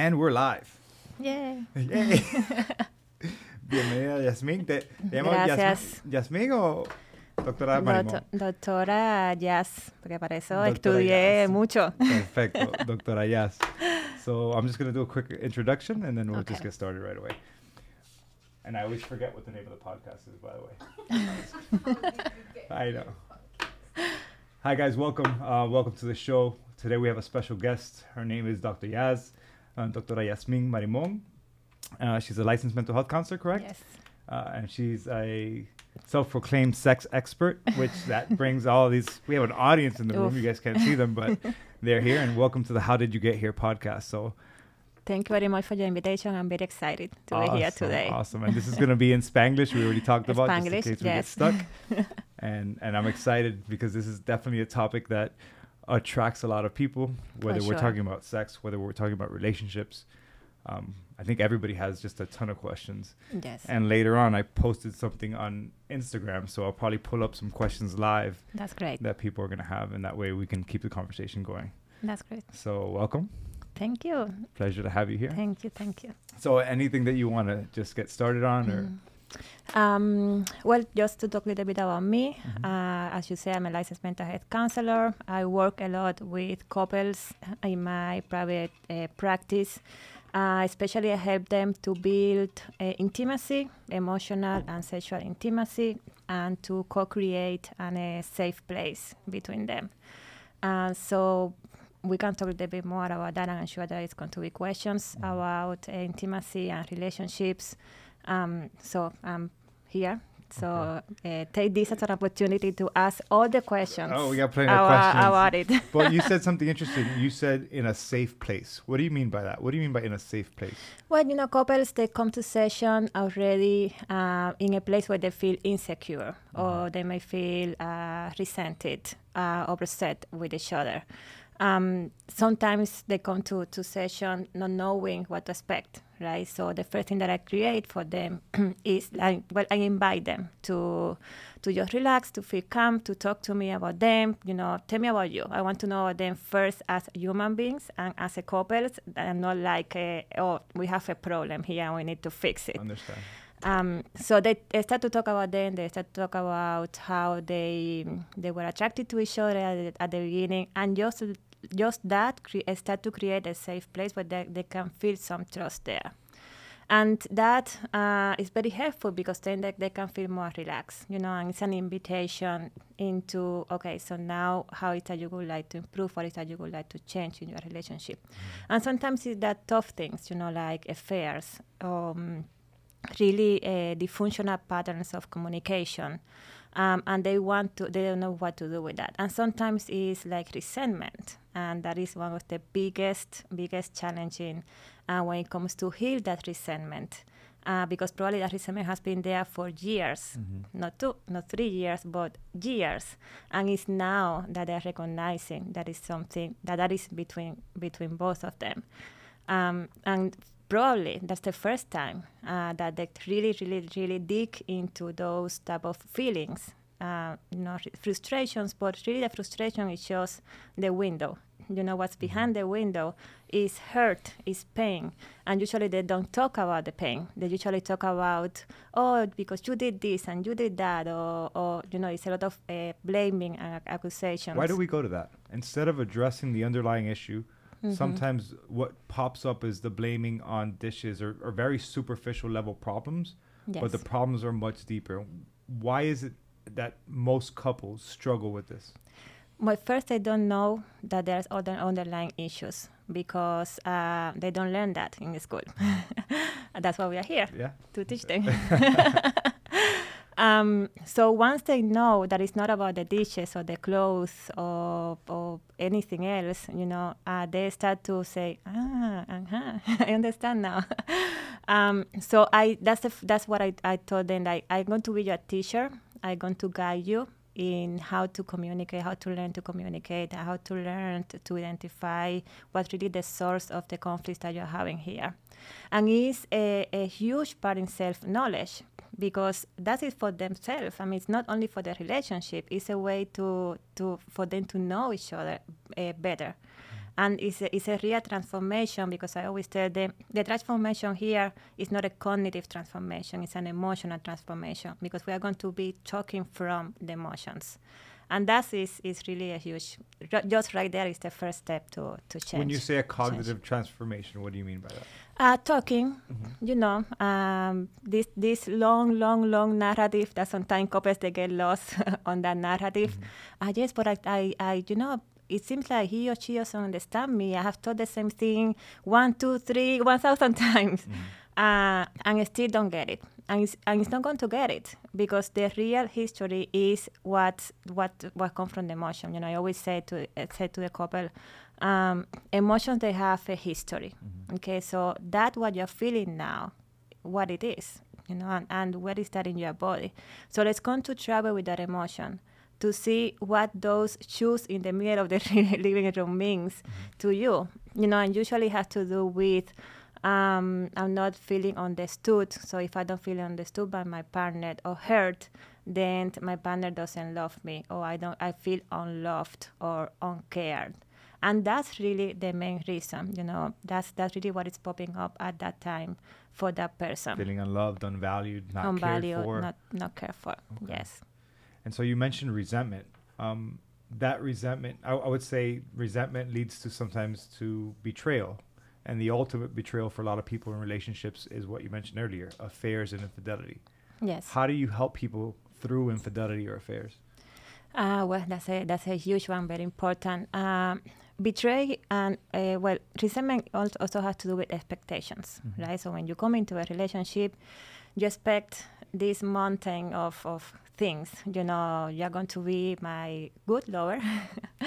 And we're live. Yay. Yay. Bienvenida, Yasmín. ¿Te, te llamas Gracias. Yasmín, Yasmín o doctora Marimón? Doctor- doctora Yaz, porque para eso Doctora estudié Yaz. mucho. Perfecto, doctora Yas. So I'm just going to do a quick introduction and then we'll just get started right away. And I always forget what the name of the podcast is, by the way. I know. Hi, guys. Welcome. Uh, welcome to the show. Today we have a special guest. Her name is Dr. Yaz, uh, Dr. Yazmine Marimon. Uh, she's a licensed mental health counselor, correct? Yes. uh, and she's a self-proclaimed sex expert, which that brings all these. We have an audience in the room. You guys can't see them, but they're here. And welcome to the How Did You Get Here podcast. So Thank you very much for your invitation. I'm very excited to be here today. awesome. And this is going to be in Spanglish. We already talked about just in Spanglish, case we get yes. stuck. and and I'm excited because this is definitely a topic that attracts a lot of people. Whether we're sure. talking about sex, whether we're talking about relationships. Um, I think everybody has just a ton of questions. Yes. And later on, I posted something on Instagram, so I'll probably pull up some questions live That's great. that people are going to have, and that way we can keep the conversation going. That's great. So, welcome. Thank you. Pleasure to have you here. Thank you. Thank you. So, anything that you want to just get started on, or Um, well, just to talk a little bit about me, Mhm. uh, as you say, I'm a licensed mental health counselor. I work a lot with couples in my private uh, practice. Uh, especially, I help them to build uh, intimacy, emotional and sexual intimacy, and to co-create an, a safe place between them. Uh, so we can talk a little bit more about that, and I'm sure there is going to be questions Mhm. about uh, intimacy and relationships. Um, so I'm here. So uh, take this as an opportunity to ask all the questions. Oh, we got plenty of questions. about it. but you said something interesting. You said in a safe place. What do you mean by that? What do you mean by in a safe place? well, you know, couples they come to session already uh, in a place where they feel insecure or they may feel uh, resented uh, or upset with each other. Um, sometimes they come to, to session not knowing what to expect, right? So the first thing that I create for them is like, well, I invite them to to just relax, to feel calm, to talk to me about them. You know, tell me about you. I want to know them first as human beings and as a couples, and not like, a, oh, we have a problem here and we need to fix it. Understand. Um, so they, start to talk about them. They start to talk about how they they were attracted to each other at, the- at the beginning, and just just that cre- start to create a safe place where they, they can feel some trust there. And that uh, is very helpful because then they, they can feel more relaxed, you know, and it's an invitation into, okay, so now how is that you would like to improve? What is that you would like to change in your relationship? And sometimes it's that tough things, you know, like affairs, um, really uh, dysfunctional patterns of communication. Um, and they want to, they don't know what to do with that. And sometimes it's like resentment. And that is one of the biggest, biggest challenging uh, when it comes to heal that resentment. Uh, because probably that resentment has been there for years, not two, not three years, but years, and it's now that they're recognizing that is something that that is between between both of them, um, and probably that's the first time uh, that they really, really, really dig into those type of feelings, uh, you know, frustrations. But really, the frustration is just the window. You know, what's behind the window is hurt, is pain, and usually they don't talk about the pain. They usually talk about, oh, because you did this and you did that, or, or you know, it's a lot of uh, blaming and ac- accusations. Why do we go to that instead of addressing the underlying issue? Mm-hmm. Sometimes what pops up is the blaming on dishes or, or very superficial level problems, but the problems are much deeper. Why is it that most couples struggle with this? Well, first, they don't know that there's other underlying issues because uh, they don't learn that in school. That's why we are here Yeah. to teach them. um, so once they know that it's not about the dishes or the clothes or, or anything else, you know, uh, they start to say, ah, uh-huh, I understand now. um, so I that's the, that's what I, I told them. Like, I'm going to be your teacher. I'm going to guide you in how to communicate, how to learn to communicate, how to learn to, identify what's really the source of the conflicts that you're having here. And it's a, a huge part in self knowledge because that is for themselves. I mean, it's not only for the relationship, it's a way to, to for them to know each other uh, better. and it's a, it's a real transformation because I always tell them the transformation here is not a cognitive transformation; it's an emotional transformation because we are going to be talking from the emotions and that is, is really a huge just right there is the first step to, to change when you say a cognitive change. transformation what do you mean by that uh, talking mm-hmm. you know um, this this long long long narrative that sometimes couples they get lost on that narrative mm-hmm. uh, yes but I, I, I you know it seems like he or she doesn't understand me. I have told the same thing one, two, three, one thousand times, mm-hmm. uh, and I still don't get it and it's, and it's not going to get it because the real history is what what what comes from the emotion. You know, I always say to say to the couple, um, emotions they have a history. Mm-hmm. Okay, so that what you're feeling now, what it is, you know, and, and where is that in your body. So let's go to travel with that emotion to see what those shoes in the middle of the living room means mm-hmm. to you. You know, and usually has to do with um, I'm not feeling understood. So if I don't feel understood by my partner or heard, then my partner doesn't love me, or I don't. I feel unloved or uncared, and that's really the main reason. You know, that's that's really what is popping up at that time for that person. Feeling unloved, unvalued, not unvalued, cared for. not not cared for. Okay. Yes. And so you mentioned resentment. Um, that resentment, I, I would say, resentment leads to sometimes to betrayal and the ultimate betrayal for a lot of people in relationships is what you mentioned earlier affairs and infidelity. Yes. How do you help people through infidelity or affairs? Uh, well, that's a, that's a huge one, very important. Um, betray and, uh, well, resentment also has to do with expectations, mm-hmm. right? So when you come into a relationship, you expect this mountain of, of things. You know, you're going to be my good lover, mm-hmm.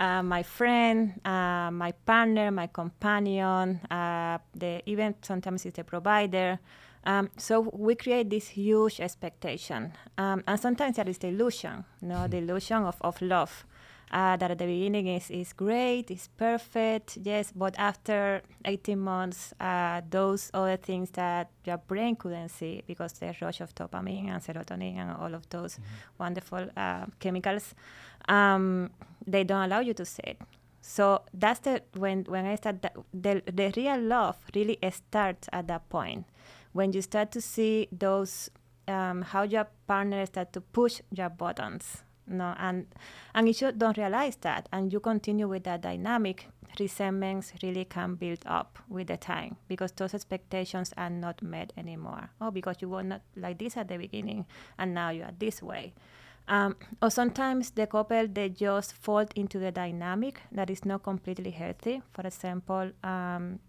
uh, my friend, uh, my partner, my companion, uh, the even sometimes it's the provider. Um, so we create this huge expectation, um, and sometimes there is the illusion, you know, mm-hmm. the illusion of, of love uh, that at the beginning is, is great, is perfect, yes, but after 18 months, uh, those other things that your brain couldn't see because the rush of dopamine and serotonin and all of those mm-hmm. wonderful uh, chemicals, um, they don't allow you to see it. So that's the when when I start that, the the real love really starts at that point when you start to see those um, how your partner start to push your buttons no and and if you don't realize that and you continue with that dynamic resentments really can build up with the time because those expectations are not met anymore. Oh because you were not like this at the beginning and now you are this way. Um, or sometimes the couple they just fall into the dynamic that is not completely healthy. For example um,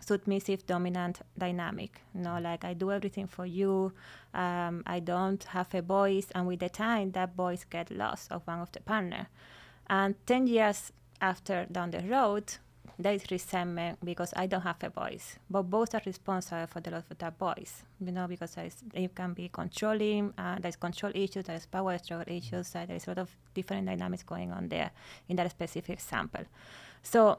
submissive dominant dynamic you know like i do everything for you um, i don't have a voice and with the time that voice get lost of one of the partner. And 10 years after down the road there is resentment because i don't have a voice. But both are responsible for the loss of that voice you know because it can be controlling uh, there's control issues there's power struggle issues uh, there's a lot of different dynamics going on there in that specific example so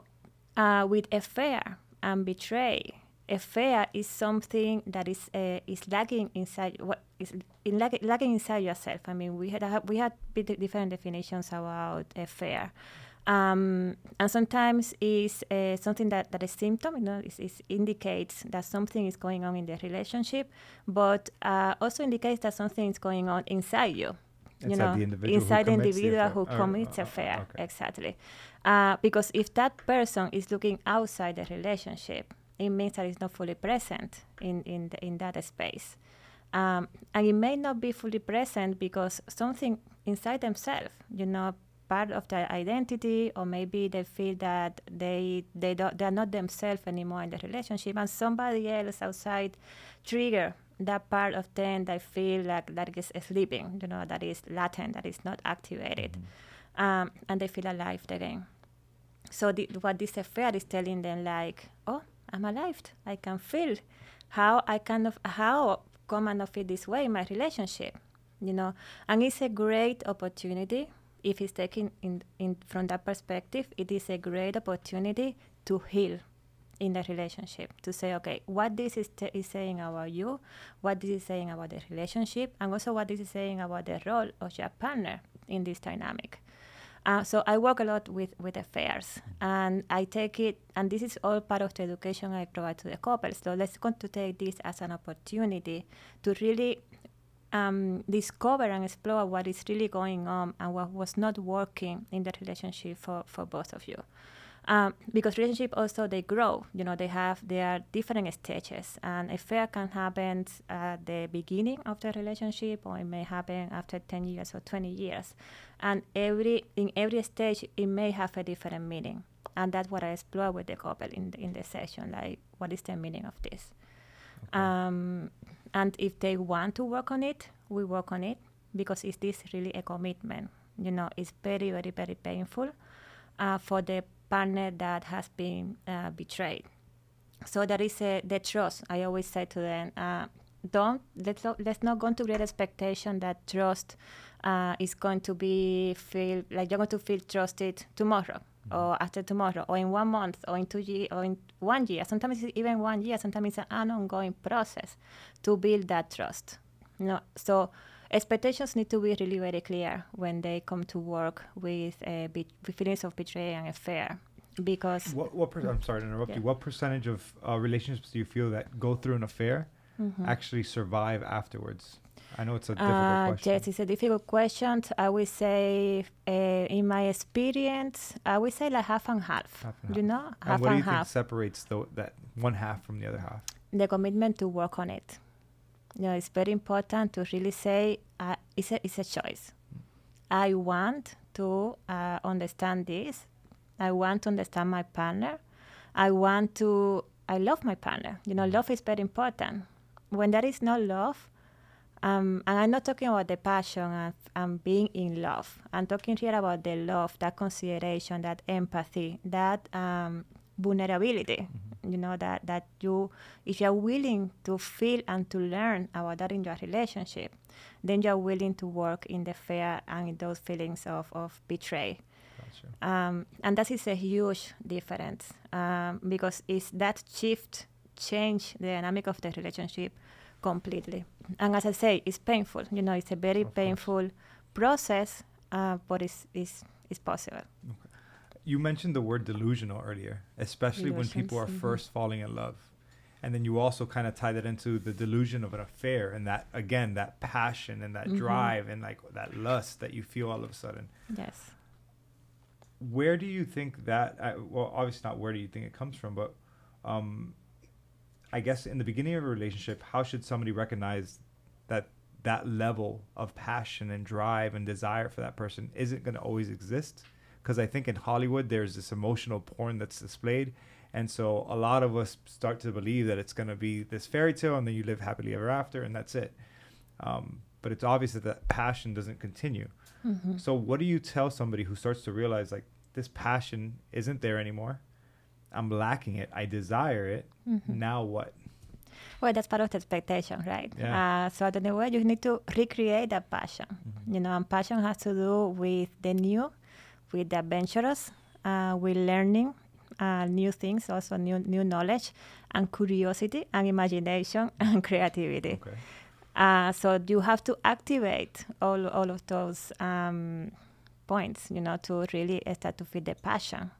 uh, with affair and betray. A Affair is something that is uh, is lagging inside what is in lag, lagging inside yourself. I mean, we had we had different definitions about affair. Um, and sometimes it's uh, something that, that is symptom, you know, it indicates that something is going on in the relationship, but uh, also indicates that something is going on inside you. Inside you know, the individual inside the individual who commits oh, affair, okay. exactly. Uh, because if that person is looking outside the relationship, it means that it's not fully present in, in, the, in that space. Um, and it may not be fully present because something inside themselves, you know, part of their identity, or maybe they feel that they they don't they are not themselves anymore in the relationship, and somebody else outside trigger that part of them that feel like that is sleeping, you know, that is latent, that is not activated, mm-hmm. um, and they feel alive again. So the, what this affair is telling them, like, oh, I'm alive. I can feel how I kind of how come and feel this way in my relationship, you know. And it's a great opportunity if it's taken in, in from that perspective. It is a great opportunity to heal in the relationship to say, okay, what this is, t- is saying about you, what this is saying about the relationship, and also what this is saying about the role of your partner in this dynamic. Uh, so I work a lot with, with affairs, and I take it, and this is all part of the education I provide to the couples. So let's going to take this as an opportunity to really um, discover and explore what is really going on and what was not working in the relationship for, for both of you. Um, because relationship also they grow you know they have they are different stages and affair can happen at the beginning of the relationship or it may happen after 10 years or 20 years. And every in every stage it may have a different meaning. And that's what i explore with the couple in the, in the session like what is the meaning of this? Okay. um, and if they want to work on it we work on it because is this really a commitment. You know it's very very very painful uh, for the partner that has been uh, betrayed. So there is a, the trust. I always say to them, uh, don't let's not, let's not go into great expectation that trust uh, is going to be feel like you're going to feel trusted tomorrow mm-hmm. or after tomorrow or in one month or in two years or in one year. Sometimes it's even one year. Sometimes it's an ongoing process to build that trust. no, so expectations need to be really very clear when they come to work with, uh, be- with feelings of betrayal and affair because what, what per- I'm sorry to interrupt yeah. you. What percentage of uh, relationships do you feel that go through an affair mm-hmm. actually survive afterwards? I know it's a difficult uh, question. Yes, it's a difficult question. I would say, uh, in my experience, I would say like half and half. half and you half. know, and half what do you think separates the, that one half from the other half? The commitment to work on it know, it's very important to really say uh, it's, a, it's a choice. I want to uh, understand this. I want to understand my partner. I want to, I love my partner. You know, love is very important. When there is no love, um, and I'm not talking about the passion and, and being in love. I'm talking here about the love, that consideration, that empathy, that um, vulnerability. Mm-hmm you know that that you if you're willing to feel and to learn about that in your relationship then you're willing to work in the fear and in those feelings of, of betray gotcha. um, and that is a huge difference um, because it's that shift change the dynamic of the relationship completely and as i say it's painful you know it's a very of painful course. process uh, but it's, it's, it's possible okay you mentioned the word delusional earlier, especially when people are mm-hmm. first falling in love. And then you also kind of tie that into the delusion of an affair and that, again, that passion and that mm-hmm. drive and like that lust that you feel all of a sudden. Yes. Where do you think that, uh, well, obviously not where do you think it comes from, but um, I guess in the beginning of a relationship, how should somebody recognize that that level of passion and drive and desire for that person isn't going to always exist? Because I think in Hollywood there's this emotional porn that's displayed, and so a lot of us start to believe that it's going to be this fairy tale, and then you live happily ever after, and that's it. Um, but it's obvious that that passion doesn't continue. Mm-hmm. So what do you tell somebody who starts to realize like this passion isn't there anymore? I'm lacking it. I desire it. Mm-hmm. Now what? Well, that's part of the expectation, right? Yeah. Uh, so in a way, you need to recreate that passion. Mm-hmm. You know, and passion has to do with the new with the adventurous, uh, with learning uh, new things, also new new knowledge, and curiosity, and imagination, and creativity. Okay. Uh, so you have to activate all all of those um, points, you know, to really start to feel the passion.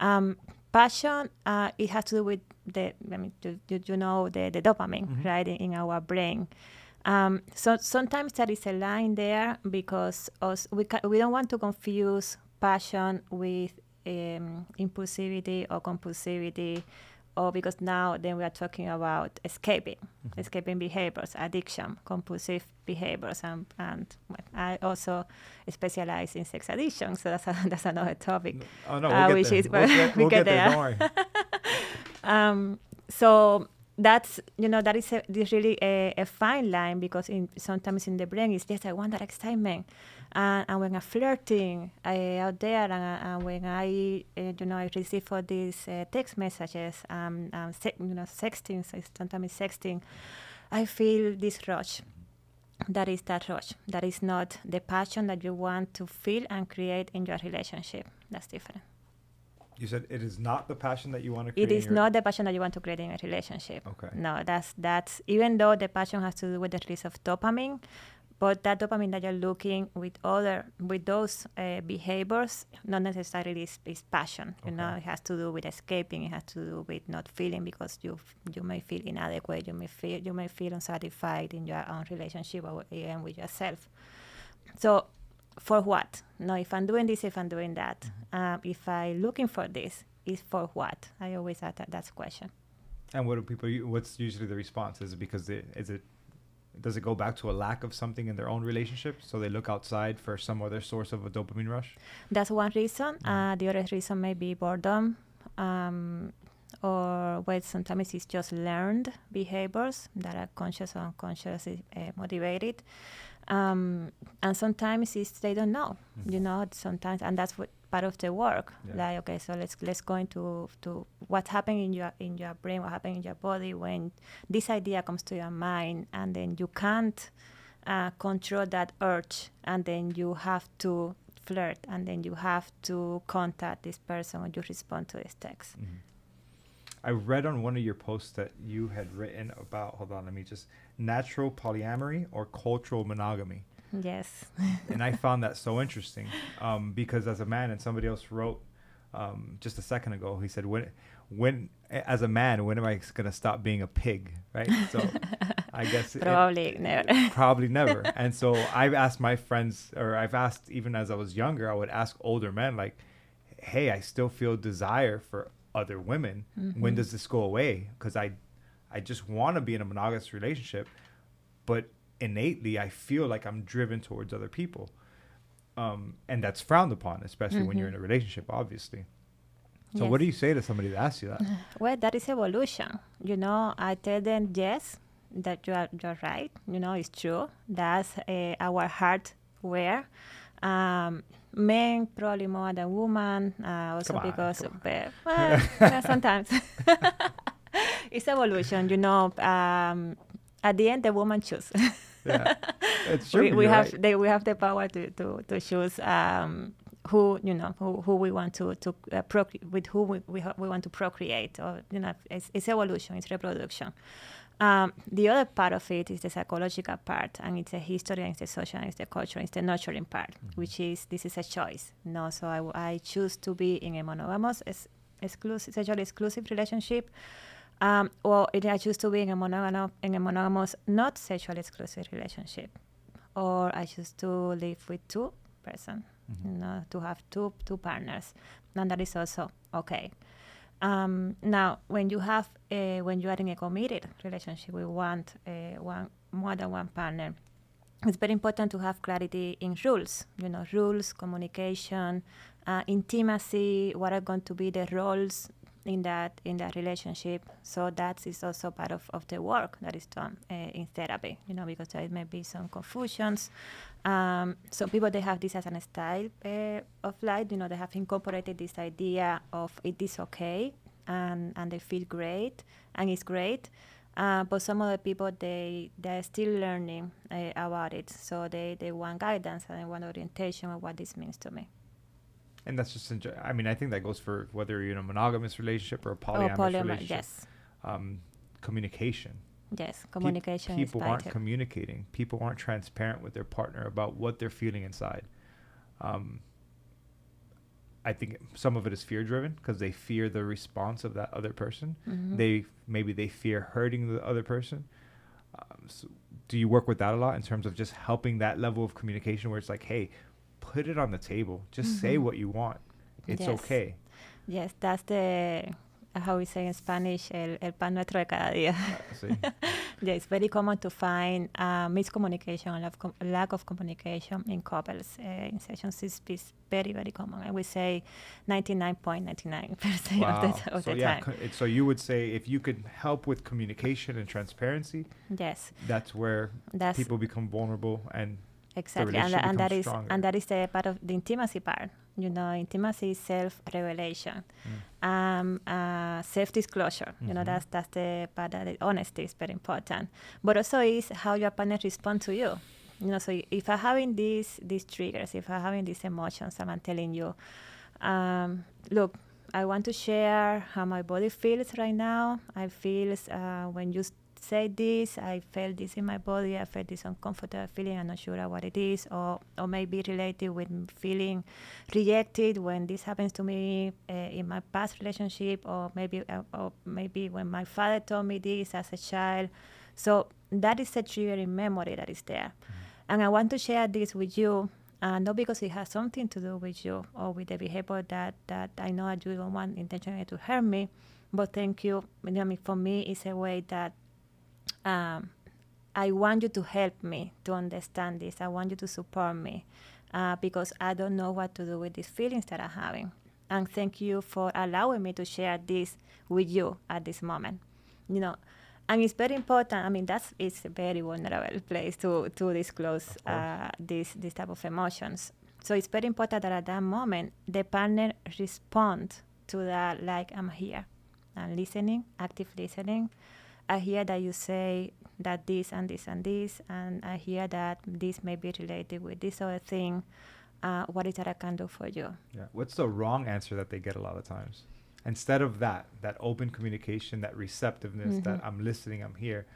Um, passion, uh, it has to do with the, I mean, you, you know, the, the dopamine, mm-hmm. right, in, in our brain. Um, so sometimes there is a line there because us, we, ca- we don't want to confuse passion with um, impulsivity or compulsivity or because now then we are talking about escaping, mm-hmm. escaping behaviors, addiction, compulsive behaviors, and, and well, I also specialize in sex addiction, so that's a, that's another topic. Oh no, we'll uh, which there. is we'll, we we'll get, there. there. um, so that's you know that is a, this really a, a fine line because in, sometimes in the brain it's just I want that excitement, and, and when I'm flirting uh, out there, and, and when I, uh, you know, I receive all these uh, text messages, um, um you know, sexting, so sometimes sexting, I feel this rush. That is that rush. That is not the passion that you want to feel and create in your relationship. That's different. You said it is not the passion that you want to create. It is not the passion that you want to create in a relationship. Okay. No, that's that's even though the passion has to do with the release of dopamine, but that dopamine that you're looking with other with those uh, behaviors not necessarily is, is passion you know it has to do with escaping it has to do with not feeling because you you may feel inadequate you may feel you may feel unsatisfied in your own relationship or even with yourself so for what no if i'm doing this if i'm doing that Mm-hmm. um, if i'm looking for this is for what i always ask that that's question And what do people? What's usually the response? Is it because they, is it does it go back to a lack of something in their own relationship, so they look outside for some other source of a dopamine rush? That's one reason. Mhm. Uh, the other reason may be boredom, um, or well, sometimes it's just learned behaviors that are conscious or unconsciously uh, motivated. Um, and sometimes it's they don't know, Mhm. you know. Sometimes, and that's what part of the work. Yeah. Like, okay, so let's let's go into to what's happening in your in your brain, what happening in your body when this idea comes to your mind, and then you can't uh, control that urge, and then you have to flirt, and then you have to contact this person when you respond to this text. I read on one of your posts that you had written about. Hold on, let me just natural polyamory or cultural monogamy. Yes. and I found that so interesting um, because as a man, and somebody else wrote um, just a second ago, he said, "When, when, as a man, when am I gonna stop being a pig?" Right. So I guess it- Probably never. probably never. And so I've asked my friends, or I've asked even as I was younger, I would ask older men, like, "Hey, I still feel desire for other women. When Mhm. does this go away? Because I, I just want to be in a monogamous relationship, but innately I feel like I'm driven towards other people, um, and that's frowned upon, especially when you're in Mhm. a relationship, obviously. So what do you say to somebody that asks you that? Well, that is evolution. You know, I tell them yes, that you are you're right. You know, it's true. That's uh, our hardware. Um, men probably more than women, uh, also on, because come uh, well, sometimes it's evolution. You know, um, at the end, the woman choose. Yeah, we, we have right. they, we have the power to to, to choose um, who you know who, who we want to to uh, procre- with who we, we, we want to procreate or you know it's, it's evolution it's reproduction. Um, the other part of it is the psychological part and it's the history and it's the social and it's the culture it's the nurturing part which is this is a choice no so I, w- I choose to be in a monogamous ex- exclusive sexually exclusive relationship um, or it, I choose to be in a, monogam- in a monogamous, not sexually exclusive relationship, or I choose to live with two person, Mm-hmm. you know, to have two two partners, and that is also okay. Um, now, when you have a, when you are in a committed relationship we want uh, one more than one partner, it's very important to have clarity in rules. You know, rules, communication, uh, intimacy. What are going to be the roles in that in that relationship? So that is also part of, of the work that is done uh, in therapy. You know, because there may be some confusions. Um, so people they have this as a style uh, of life. You know, they have incorporated this idea of it is okay, and and they feel great, and it's great. Uh, but some other people they they're still learning uh, about it, so they, they want guidance and they want orientation of what this means to me. And that's just, enjoy- I mean, I think that goes for whether you're in a monogamous relationship or a Or polyamorous polyamor- relationship. yes, Um, communication. yes, communication people is aren't communicating. People aren't transparent with their partner about what they're feeling inside. Um, I think some of it is fear driven because they fear the response of that other person. Mhm. They maybe they fear hurting the other person. Um, so do you work with that a lot in terms of just helping that level of communication where it's like, hey, put it on the table. Just say Mhm. what you want. It's Yes. okay. yes, that's the uh, how we say in Spanish el, el pan nuestro de cada día. Uh, yeah, it's very common to find uh, miscommunication lack, com- lack of communication in couples. Uh, in sessions is, is very, very common. I would say 99.99% wow. of the, of so the yeah, time. co- so you would say if you could help with communication and transparency, yes, that's where that's people become vulnerable and exactly. And, and that becomes is stronger. and that is the part of the intimacy part. You know, intimacy is self-revelation, Mm. um, uh, self-disclosure. You know, Mhm. that's that's the part that the honesty is very important. But also is how your partner respond to you. You know, so if I'm having these these triggers, if I'm having these emotions, I'm telling you, um, look, I want to share how my body feels right now. I feel uh, when you this. I felt this in my body. I felt this uncomfortable feeling. I'm not sure what it is, or or maybe related with feeling rejected when this happens to me uh, in my past relationship, or maybe uh, or maybe when my father told me this as a child. So that is a triggering memory that is there, mm-hmm. and I want to share this with you. Uh, not because it has something to do with you or with the behavior that, that I know that you don't want intentionally to hurt me, but thank you. I mean, for me, it's a way that um, I want you to help me to understand this. I want you to support me uh, because I don't know what to do with these feelings that I'm having. And thank you for allowing me to share this with you at this moment. You know, and it's very important. I mean, that's it's a very vulnerable place to to disclose uh, this this type of emotions. So it's very important that at that moment the partner respond to that like I'm here and listening, active listening. I hear that you say that this and this and this, and I hear that this may be related with this other thing. Uh, what is that I can do for you? Yeah. What's the wrong answer that they get a lot of times? Instead of that, that open communication, that receptiveness, mm-hmm. that I'm listening, I'm here.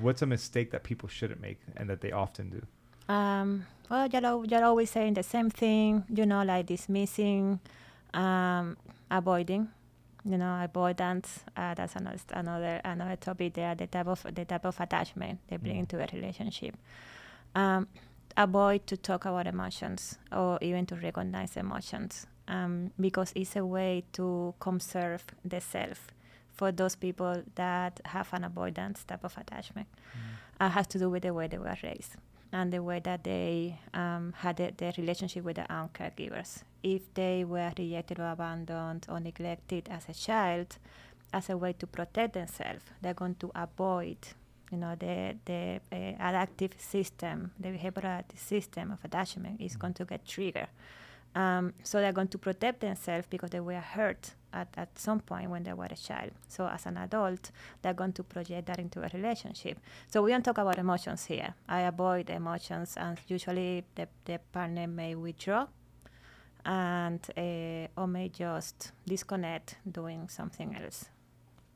What's a mistake that people shouldn't make and that they often do? Um, well, you're, you're always saying the same thing, you know, like dismissing, um, avoiding you know, avoidance. Uh, that's another another another topic there. The type of the type of attachment they bring mm. into a relationship. Um, avoid to talk about emotions or even to recognize emotions um, because it's a way to conserve the self for those people that have an avoidance type of attachment. Mm. It has to do with the way they were raised and the way that they um, had the, their relationship with their own caregivers. If they were rejected or abandoned or neglected as a child, as a way to protect themselves, they're going to avoid, you know, the the uh, adaptive system, the behavioral system of attachment is going to get triggered. Um, so they're going to protect themselves because they were hurt at, at some point when they were a child. So as an adult, they're going to project that into a relationship. So we don't talk about emotions here. I avoid emotions, and usually the, the partner may withdraw and uh, or may just disconnect doing something else.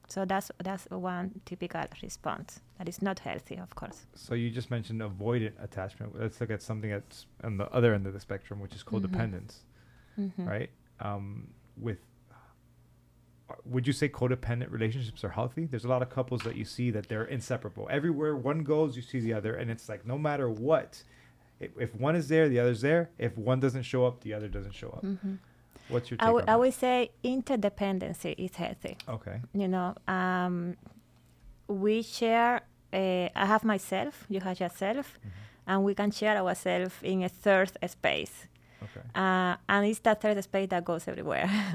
So that's that's one typical response that is not healthy, of course. So you just mentioned avoidant attachment. Let's look at something that's on the other end of the spectrum, which is codependence, mm-hmm. mm-hmm. right? Um, with would you say codependent relationships are healthy? There's a lot of couples that you see that they're inseparable. Everywhere one goes, you see the other, and it's like no matter what, if, if one is there, the other's there. If one doesn't show up, the other doesn't show up. Mm-hmm. What's your take I, w- I would say interdependency is healthy. Okay. You know, um, we share. Uh, I have myself. You have yourself, mm-hmm. and we can share ourselves in a third space. Okay. Uh, and it's that third space that goes everywhere.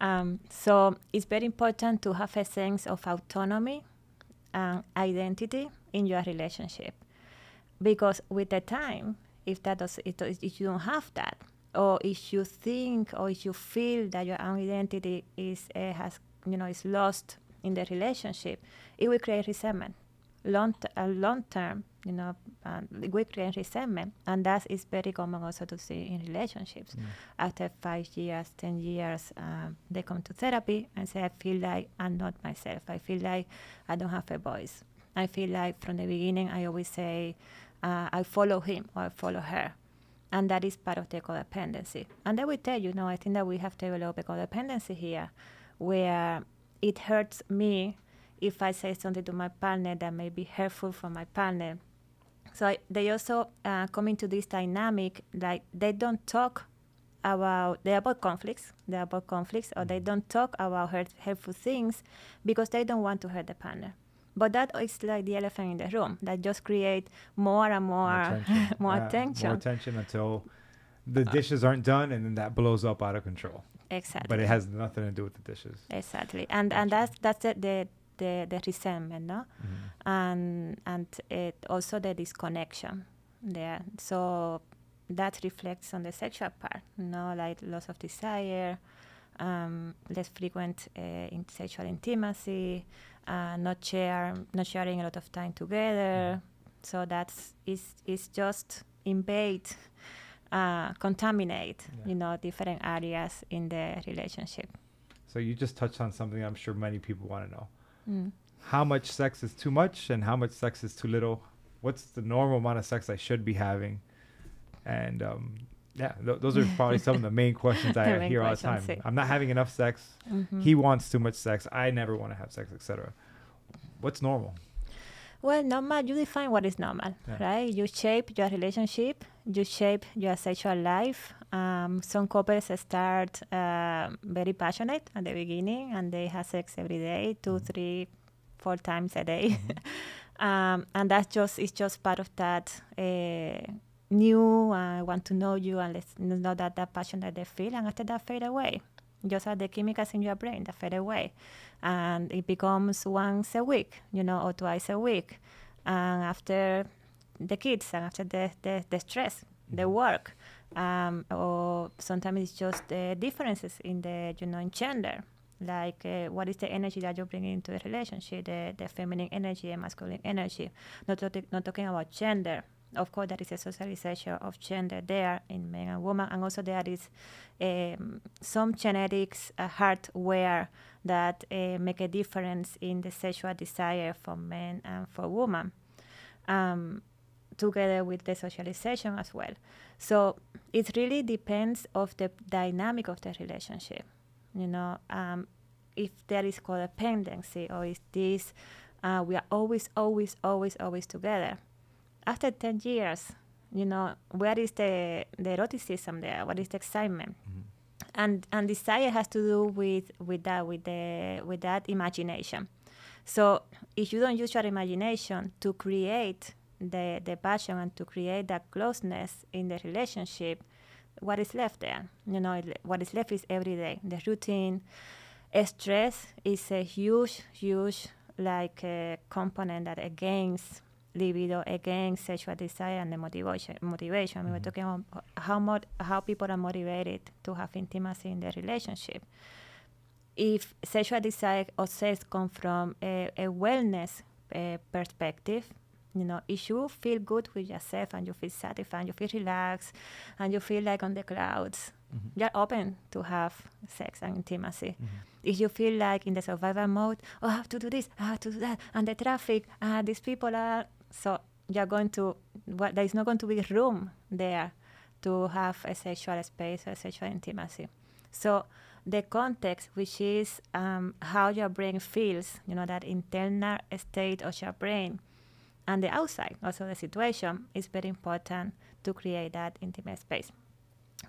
Um, so it's very important to have a sense of autonomy and identity in your relationship, because with the time, if that does, if you don't have that, or if you think or if you feel that your own identity is uh, has you know is lost in the relationship, it will create resentment long t- uh, long term, you know, um, we create resentment, and that is very common also to see in relationships. Mm. After five years, ten years, um, they come to therapy and say, "I feel like I'm not myself. I feel like I don't have a voice. I feel like from the beginning I always say uh, I follow him or I follow her." And that is part of the codependency. And they will tell you, no, I think that we have developed a codependency here where it hurts me if I say something to my partner that may be hurtful for my partner. So I, they also uh, come into this dynamic like they don't talk about they about conflicts, they about conflicts, or they don't talk about hurt, hurtful things because they don't want to hurt the partner. But that is like the elephant in the room that just create more and more more tension, more, yeah, tension. more tension until the uh, dishes aren't done, and then that blows up out of control. Exactly. But it has nothing to do with the dishes. Exactly, and and that's that's the, the the, the resentment, no? Mm-hmm. And and it also the disconnection there. So that reflects on the sexual part, you know, like loss of desire, um, less frequent uh, in sexual intimacy, uh, not share, not sharing a lot of time together. Mm-hmm. So that's is is just invade, uh, contaminate, yeah. you know, different areas in the relationship. So you just touched on something I'm sure many people want to know. Mm. how much sex is too much and how much sex is too little. What's the normal amount of sex I should be having? And um, yeah, th- those are probably some of the main questions I hear all the time. I'm not having enough sex. Mm-hmm. He wants too much sex. I never want to have sex, etc. What's normal? Well, normal, you define what is normal, yeah. right? You shape your relationship, you shape your sexual life. Um, some couples start uh, very passionate at the beginning and they have sex every day, two, mm-hmm. three, four times a day. Mm-hmm. um, and that's just, it's just part of that uh, new, I want to know you and let's know that, that passion that they feel. And after that fade away. Just like the chemicals in your brain that fade away and it becomes once a week, you know, or twice a week. And after the kids and after the, the, the stress, the mm-hmm. work, um, or sometimes it's just the differences in the, you know, in gender. Like, uh, what is the energy that you bring into a relationship, the, the feminine energy and masculine energy? Not, not talking about gender, of course, there is a socialization of gender there in men and women, and also there is um, some genetics, uh, hardware that uh, make a difference in the sexual desire for men and for women, um, together with the socialization as well. So it really depends of the dynamic of the relationship. You know, um, if there is codependency or is this, uh, we are always, always, always, always together after 10 years, you know, where is the, the eroticism there? What is the excitement? Mm-hmm. And, and desire has to do with, with that, with, the, with that imagination. So if you don't use your imagination to create the, the passion and to create that closeness in the relationship, what is left there? You know, what is left is every day, the routine. Stress is a huge, huge like uh, component that against libido again sexual desire and the motivation motivation mm-hmm. we were talking about how much how people are motivated to have intimacy in their relationship if sexual desire or sex come from a, a wellness uh, perspective you know if you feel good with yourself and you feel satisfied you feel relaxed and you feel like on the clouds mm-hmm. you're open to have sex and intimacy mm-hmm. if you feel like in the survival mode oh i have to do this i have to do that and the traffic uh, these people are so you're going to, well, there is not going to be room there to have a sexual space or sexual intimacy. So the context, which is um, how your brain feels, you know, that internal state of your brain, and the outside, also the situation, is very important to create that intimate space.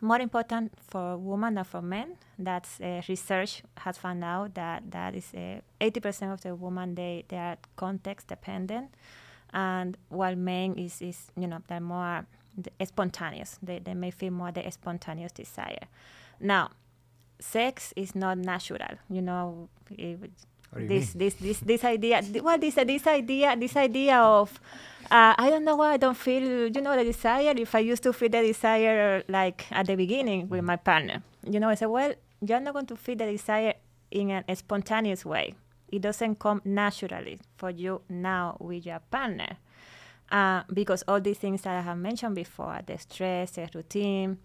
More important for women than for men. That's uh, research has found out that that is uh, 80% of the women they they are context dependent and while men is, is you know they're more spontaneous they, they may feel more the spontaneous desire. Now sex is not natural you know it, this, this this this idea what is this idea this idea of uh, I don't know why I don't feel you know the desire. If I used to feel the desire like at the beginning with my partner you know I said well you're not going to feel the desire in a, a spontaneous way it doesn't come naturally for you now with your partner. Uh, because all these things that I have mentioned before, the stress, the routine,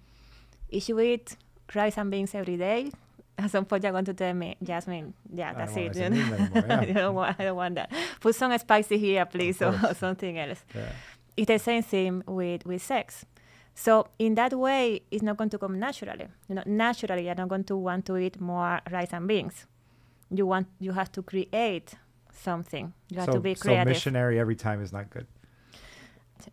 if you eat rice and beans every day, at some point you're going to tell me, Yazmine, yeah, that's it. You know? yeah. I, don't want, I don't want that. Put some spicy here, please, or, or, something else. Yeah. It's the same thing with, with sex. So in that way, it's not going to come naturally. You know, naturally, you're not going to want to eat more rice and beans you want you have to create something. You have so, to be creative. So missionary every time is not good.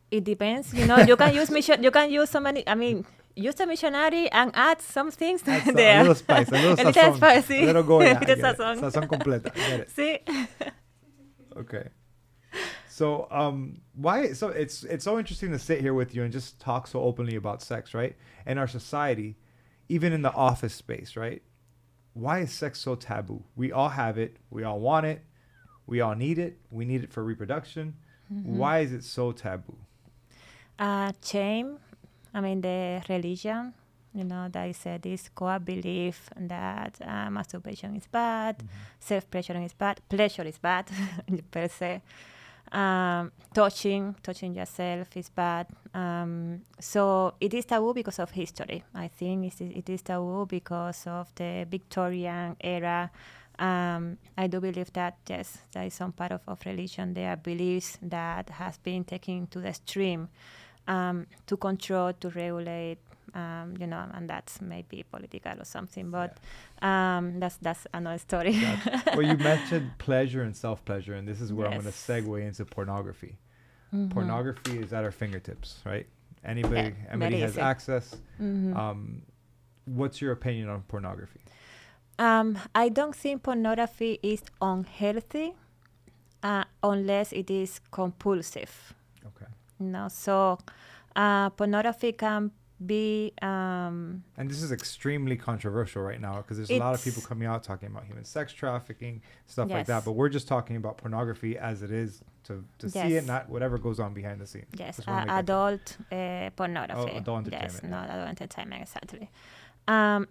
It depends. You know, you can use mission. You can use so many. I mean, use a missionary and add some things add there. A little spice, a little a little spicy, a little goya. sazon. sazon completa. See. okay. So um, why? So it's it's so interesting to sit here with you and just talk so openly about sex, right? In our society, even in the office space, right? Why is sex so taboo? We all have it. We all want it. We all need it. We need it for reproduction. Mm-hmm. Why is it so taboo? Uh, shame. I mean, the religion, you know, that is uh, this core belief that uh, masturbation is bad, mm-hmm. self pleasure is bad, pleasure is bad per se. Um, touching, touching yourself is bad. Um, so it is taboo because of history. I think it is, it is taboo because of the Victorian era Um, I do believe that yes, there is some part of, of religion. There beliefs that has been taken to the extreme um, to control, to regulate, um, you know, and that's maybe political or something. But yeah. um, that's that's another story. well, you mentioned pleasure and self pleasure, and this is where yes. I'm going to segue into pornography. Mm-hmm. Pornography is at our fingertips, right? Anybody, yeah, anybody has easy. access. Mm-hmm. Um, what's your opinion on pornography? Um, I don't think pornography is unhealthy uh, unless it is compulsive. Okay. No, so uh, pornography can be. Um, and this is extremely controversial right now because there's a lot of people coming out talking about human sex trafficking, stuff yes. like that. But we're just talking about pornography as it is to, to yes. see it, not whatever goes on behind the scenes. Yes, uh, adult uh, pornography. Oh, adult entertainment. Yes, not adult entertainment, exactly. Um,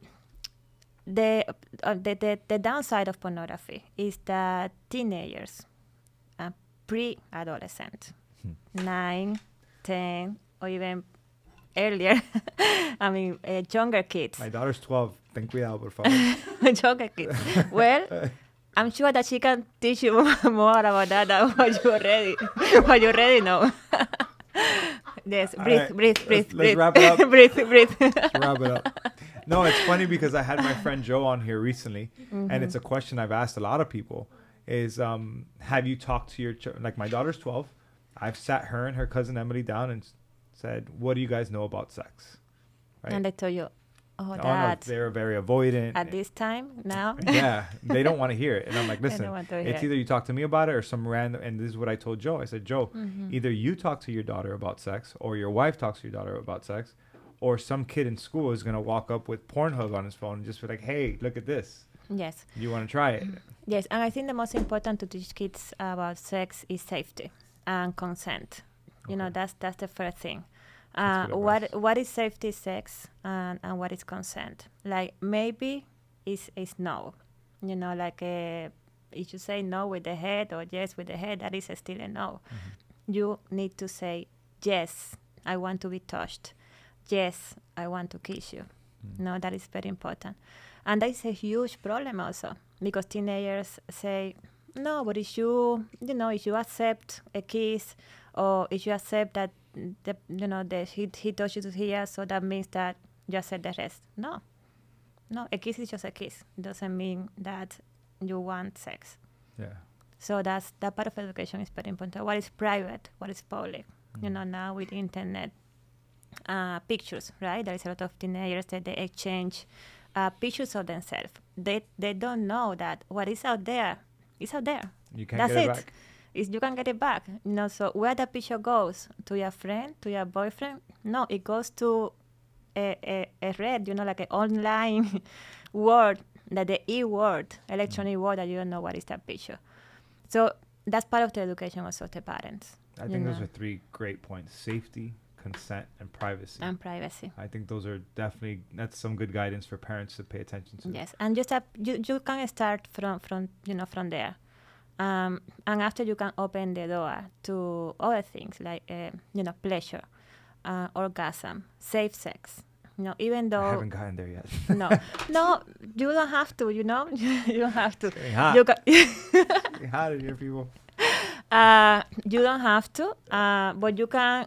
the, uh, the, the, the downside of pornography is that teenagers, uh, pre-adolescent, hmm. 9, 10, or even earlier. I mean, uh, younger kids. My daughter's 12. Ten cuidado, por favor. younger kids. Well, I'm sure that she can teach you more about that than what you already, what you already know. yes, breathe, right. breathe, breathe, let's, breathe. Let's wrap it up. breathe, breathe. let's wrap it up. No, it's funny because I had my friend Joe on here recently, mm-hmm. and it's a question I've asked a lot of people: is um, have you talked to your ch- like my daughter's 12? I've sat her and her cousin Emily down and said, "What do you guys know about sex?" Right? And they tell you, "Oh, oh that." No, they're very avoidant. At this time now. yeah, they don't want to hear it, and I'm like, listen, it's either you talk to me about it or some random. And this is what I told Joe. I said, Joe, mm-hmm. either you talk to your daughter about sex, or your wife talks to your daughter about sex, or some kid in school is gonna walk up with Pornhub on his phone and just be like, "Hey, look at this." Yes. You want to try it? Yes, and I think the most important to teach kids about sex is safety and consent. Okay. You know, that's that's the first thing. Uh, what what is safety sex and, and what is consent? Like maybe is is no. You know, like uh, if you say no with the head or yes with the head, that is still a no. Mm-hmm. You need to say yes. I want to be touched. Yes, I want to kiss you. Mm. No, that is very important, and that is a huge problem also because teenagers say no, but if you you know if you accept a kiss or if you accept that the you know the he he touched you here, so that means that you accept the rest. No, no, a kiss is just a kiss. It doesn't mean that you want sex. Yeah. So that's that part of education is very important. What is private? What is public? Mm. You know, now with internet, uh, pictures, right? There is a lot of teenagers that they exchange uh, pictures of themselves. They they don't know that what is out there is out there. You can't That's get it, it. back is you can get it back. You know, so where the picture goes to your friend, to your boyfriend, no, it goes to a, a, a red, you know, like an online word, that the e word, electronic mm. word that you don't know what is that picture. So that's part of the education also of the parents. I think know. those are three great points: safety, consent, and privacy. And privacy. I think those are definitely that's some good guidance for parents to pay attention to. Yes, and just uh, you you can start from from you know from there. Um, and after you can open the door to other things like uh, you know pleasure, uh, orgasm, safe sex. You know, even though I haven't gotten there yet. no, no, you don't have to. You know, you don't have to. You ca- hot in here, people. Uh, you don't have to, uh, but you can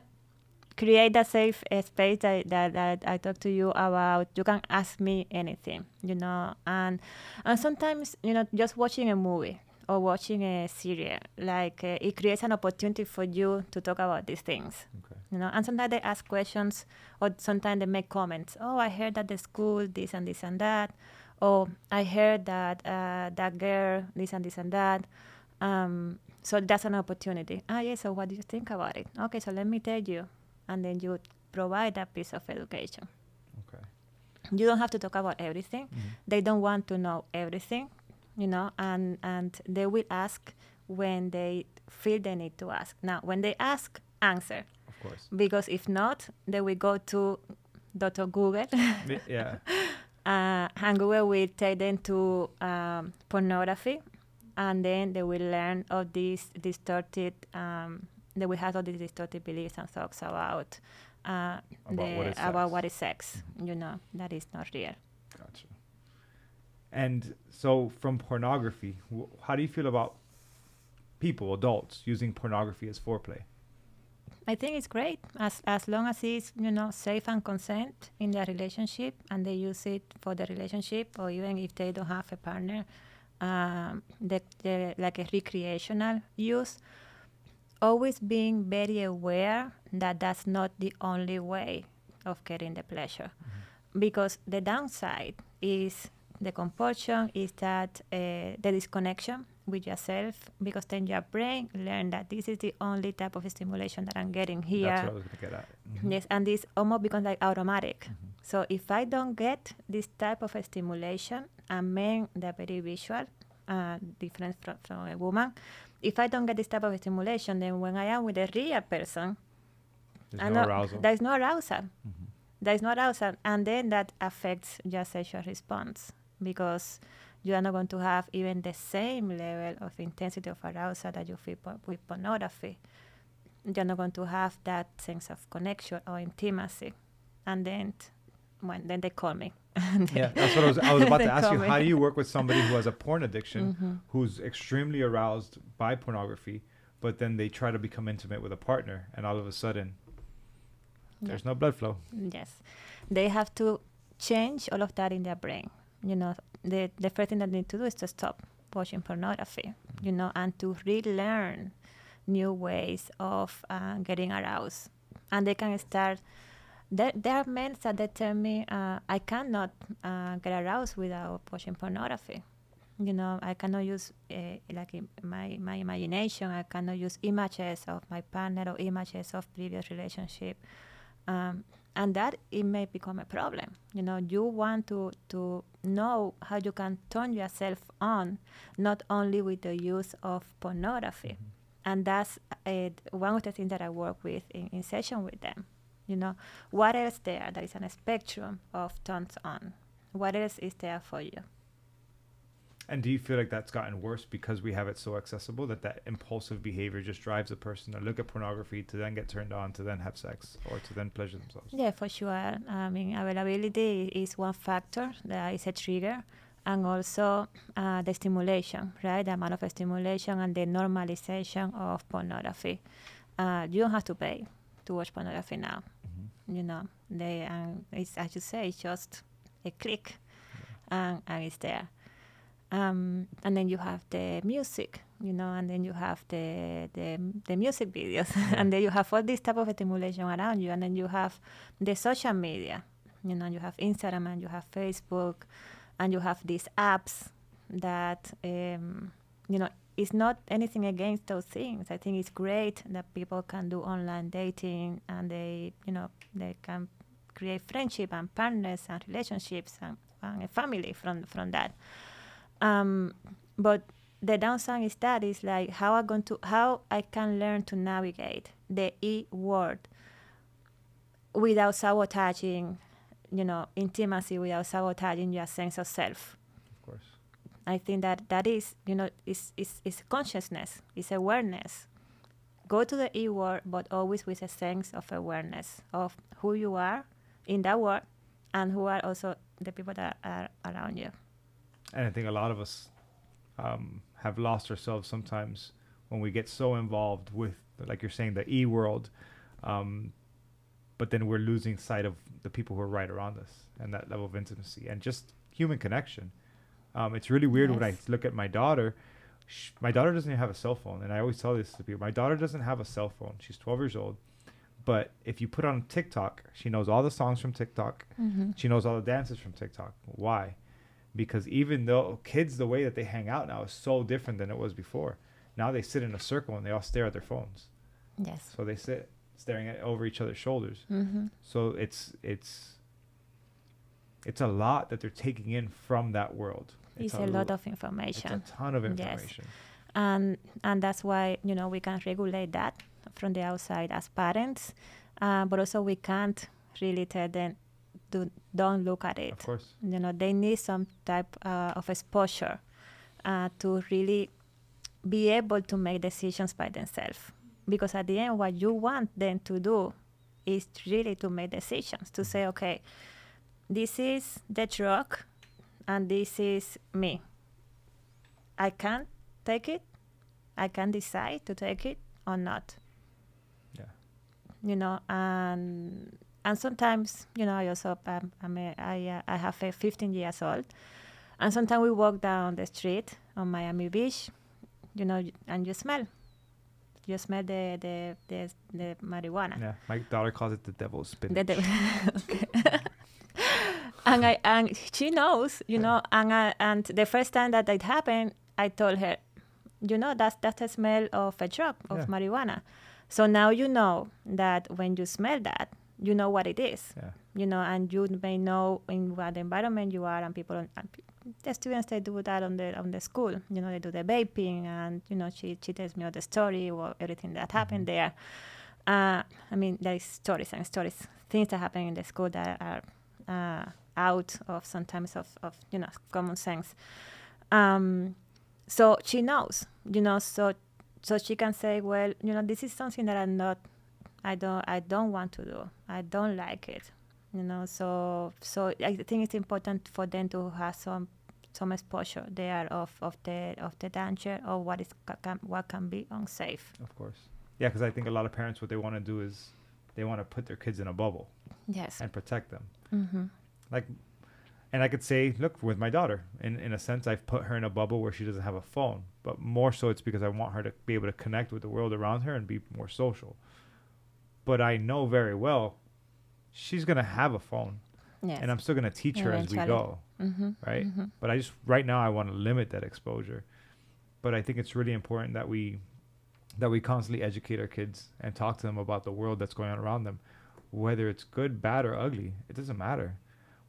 create a safe uh, space that, that, that I talked to you about. You can ask me anything, you know, and and sometimes you know just watching a movie or watching a series. Like uh, it creates an opportunity for you to talk about these things. Okay. You know, and sometimes they ask questions, or sometimes they make comments. Oh, I heard that the school this and this and that. Oh, I heard that uh, that girl this and this and that. Um, so that's an opportunity. Ah, yeah. So what do you think about it? Okay, so let me tell you, and then you provide that piece of education. Okay. You don't have to talk about everything. Mm-hmm. They don't want to know everything you know, and and they will ask when they feel they need to ask. Now, when they ask, answer. Of course. Because if not, they will go to Dr. Google. yeah. Uh, and Google will take them to um, pornography, and then they will learn of these distorted. Um, they will have all these distorted beliefs and thoughts about uh, about, the, what, is about what is sex. Mm-hmm. You know that is not real. Gotcha. And so, from pornography, how do you feel about people, adults, using pornography as foreplay? I think it's great as as long as it's you know safe and consent in their relationship, and they use it for the relationship, or even if they don't have a partner, um, the, the, like a recreational use. Always being very aware that that's not the only way of getting the pleasure, because the downside is the compulsion is that uh, the disconnection with yourself because then your brain learn that this is the only type of stimulation that I'm getting here. That's what I was going to get at. Mhm. Yes, and this almost becomes like automatic. Mhm. So if I don't get this type of stimulation, and men they're very visual, uh, different from, from a woman. If I don't get this type of stimulation, then when I am with a real person, There's I no arousal. there is no arousal. Mhm. There is no arousal, and then that affects your sexual response because you are not going to have even the same level of intensity of arousal that you feel po- with pornography. You're not going to have that sense of connection or intimacy, and then when then they call me. Yeah, that's what I was. I was about to ask you. How do you work with somebody who has a porn addiction, Mhm. who's extremely aroused by pornography, but then they try to become intimate with a partner, and all of a sudden, Yeah. there's no blood flow. Yes, they have to change all of that in their brain. You know, the the first thing that they need to do is to stop watching pornography. You know, and to relearn new ways of uh, getting aroused, and they can start. There, there are men that they tell me, uh, I cannot uh, get aroused without watching pornography. You know, I cannot use uh, like my my imagination. I cannot use images of my partner or images of previous relationship um, and that it may become a problem. You know, you want to to know how you can turn yourself on, not only with the use of pornography, and that's uh, one of the things that I work with in, in session with them. You know, what else there? There is a spectrum of turns on. What else is there for you? And do you feel like that's gotten worse because we have it so accessible that that impulsive behavior just drives a person to look at pornography to then get turned on to then have sex or to then pleasure themselves? Yeah, for sure. I mean, availability is one factor that is a trigger, and also uh, the stimulation, right? The amount of stimulation and the normalization of pornography. Uh, you don't have to pay to watch pornography now. Mhm. You know, they and it's as you say, it's just a click, and, and it's there. Um, and then you have the music, you know, and then you have the the, the music videos, and then you have all this type of stimulation around you, and then you have the social media, you know, you have Instagram and you have Facebook, and you have these apps that, um, you know, it's not anything against those things. I think it's great that people can do online dating and they, you know, they can create friendship and partners and relationships and, and a family from from that. Um, but the downside is that is like how I going to how I can learn to navigate the E word without sabotaging, you know, intimacy, without sabotaging your sense of self. Of course. I think that that is, you know, is is is consciousness, is awareness. Go to the E word, but always with a sense of awareness of who you are in that world, and who are also the people that are around you. And I think a lot of us um, have lost ourselves sometimes when we get so involved with, like you're saying, the e world. Um, but then we're losing sight of the people who are right around us and that level of intimacy and just human connection. Um, it's really weird when I look at my daughter. Sh- my daughter doesn't even have a cell phone, and I always tell this to people. My daughter doesn't have a cell phone. She's 12 years old, but if you put on TikTok, she knows all the songs from TikTok. Mm-hmm. She knows all the dances from TikTok. Why? Because even though kids, the way that they hang out now is so different than it was before. Now they sit in a circle and they all stare at their phones. Yes. So they sit staring at over each other's shoulders. Mm-hmm. So it's it's it's a lot that they're taking in from that world. It's, a lot of information. It's a ton of information Yes. and and that's why you know we can regulate that from the outside as parents uh, but also we can't really tell them to don't look at it Of course. you know they need some type uh, of exposure uh, to really be able to make decisions by themselves because at the end what you want them to do is really to make decisions to say okay this is the drug and this is me. I can take it. I can decide to take it or not. Yeah. You know, and and sometimes, you know, I also um, I'm a, I uh, I have a 15 years old, and sometimes we walk down the street on Miami Beach, you know, and you smell, you smell the the the, the marijuana. Yeah, my daughter calls it the devil's spinach. The devil. okay. and I and she knows, you know, and I, and the first time that it happened, I told her, you know, that's that's the smell of a drug of Yeah. marijuana. So now you know that when you smell that, you know what it is, yeah, you know, and you may know in what environment you are, and people, and the students they do that on the on the school, you know, they do the vaping, and you know, she she tells me all the story or everything that happened there. Uh, I mean, there is stories and stories, things that happen in the school that are uh, out of sometimes of, of you know common sense. Um, so she knows, you know, so so she can say, well, you know, this is something that I'm not, I don't, I don't want to do. I don't like it, you know. So so I think it's important for them to have some some exposure there of, of the of the danger or what is can, what can be unsafe. of course. Yeah, because I think a lot of parents, what they want to do is they want to put their kids in a bubble Yes. and protect them. Mm-hmm. Like, and I could say, look, with my daughter, in in a sense, I've put her in a bubble where she doesn't have a phone. But more so, it's because I want her to be able to connect with the world around her and be more social. But I know very well she's gonna have a phone, Yes. and I'm still gonna teach her as we go, mm-hmm. right? Mm-hmm. But I just right now I want to limit that exposure. But I think it's really important that we that we constantly educate our kids and talk to them about the world that's going on around them, whether it's good, bad, or ugly. It doesn't matter.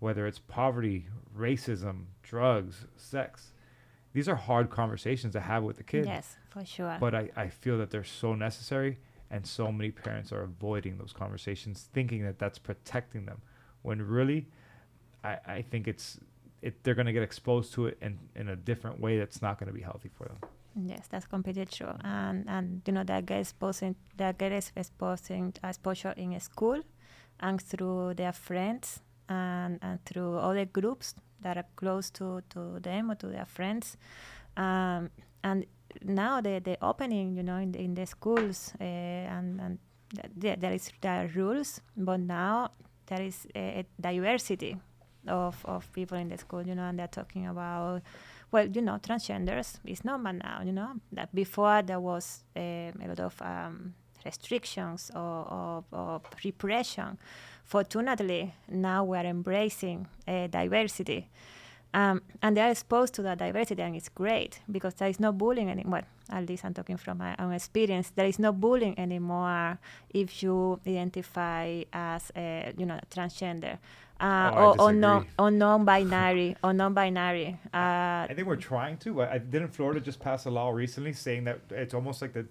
Whether it's poverty, racism, drugs, sex. These are hard conversations to have with the kids. Yes, for sure. But I, I feel that they're so necessary, and so many parents are avoiding those conversations, thinking that that's protecting them, when really, I, I think it's it they're gonna get exposed to it in, in a different way that's not gonna be healthy for them. Yes, that's completely true. And and you know that get exposing that get is exposing exposure in school and through their friends and, and through other groups that are close to, to them or to their friends. Um, and now the, the opening, you know, in the, in the schools uh, and, and th- there, is there are rules, but now there is a, a diversity of, of people in the school, you know, and they're talking about well, you know, transgenders is normal now, you know. That before there was um, a lot of um, restrictions or, or, or repression. Fortunately, now we're embracing uh, diversity. Um, and they are exposed to that diversity, and it's great because there is no bullying anymore. At least I'm talking from my own experience. There is no bullying anymore if you identify as, a, you know, transgender uh, Oh, or, or, non, or non-binary or non-binary. Uh, I think we're trying to. I, I didn't Florida just pass a law recently saying that it's almost like the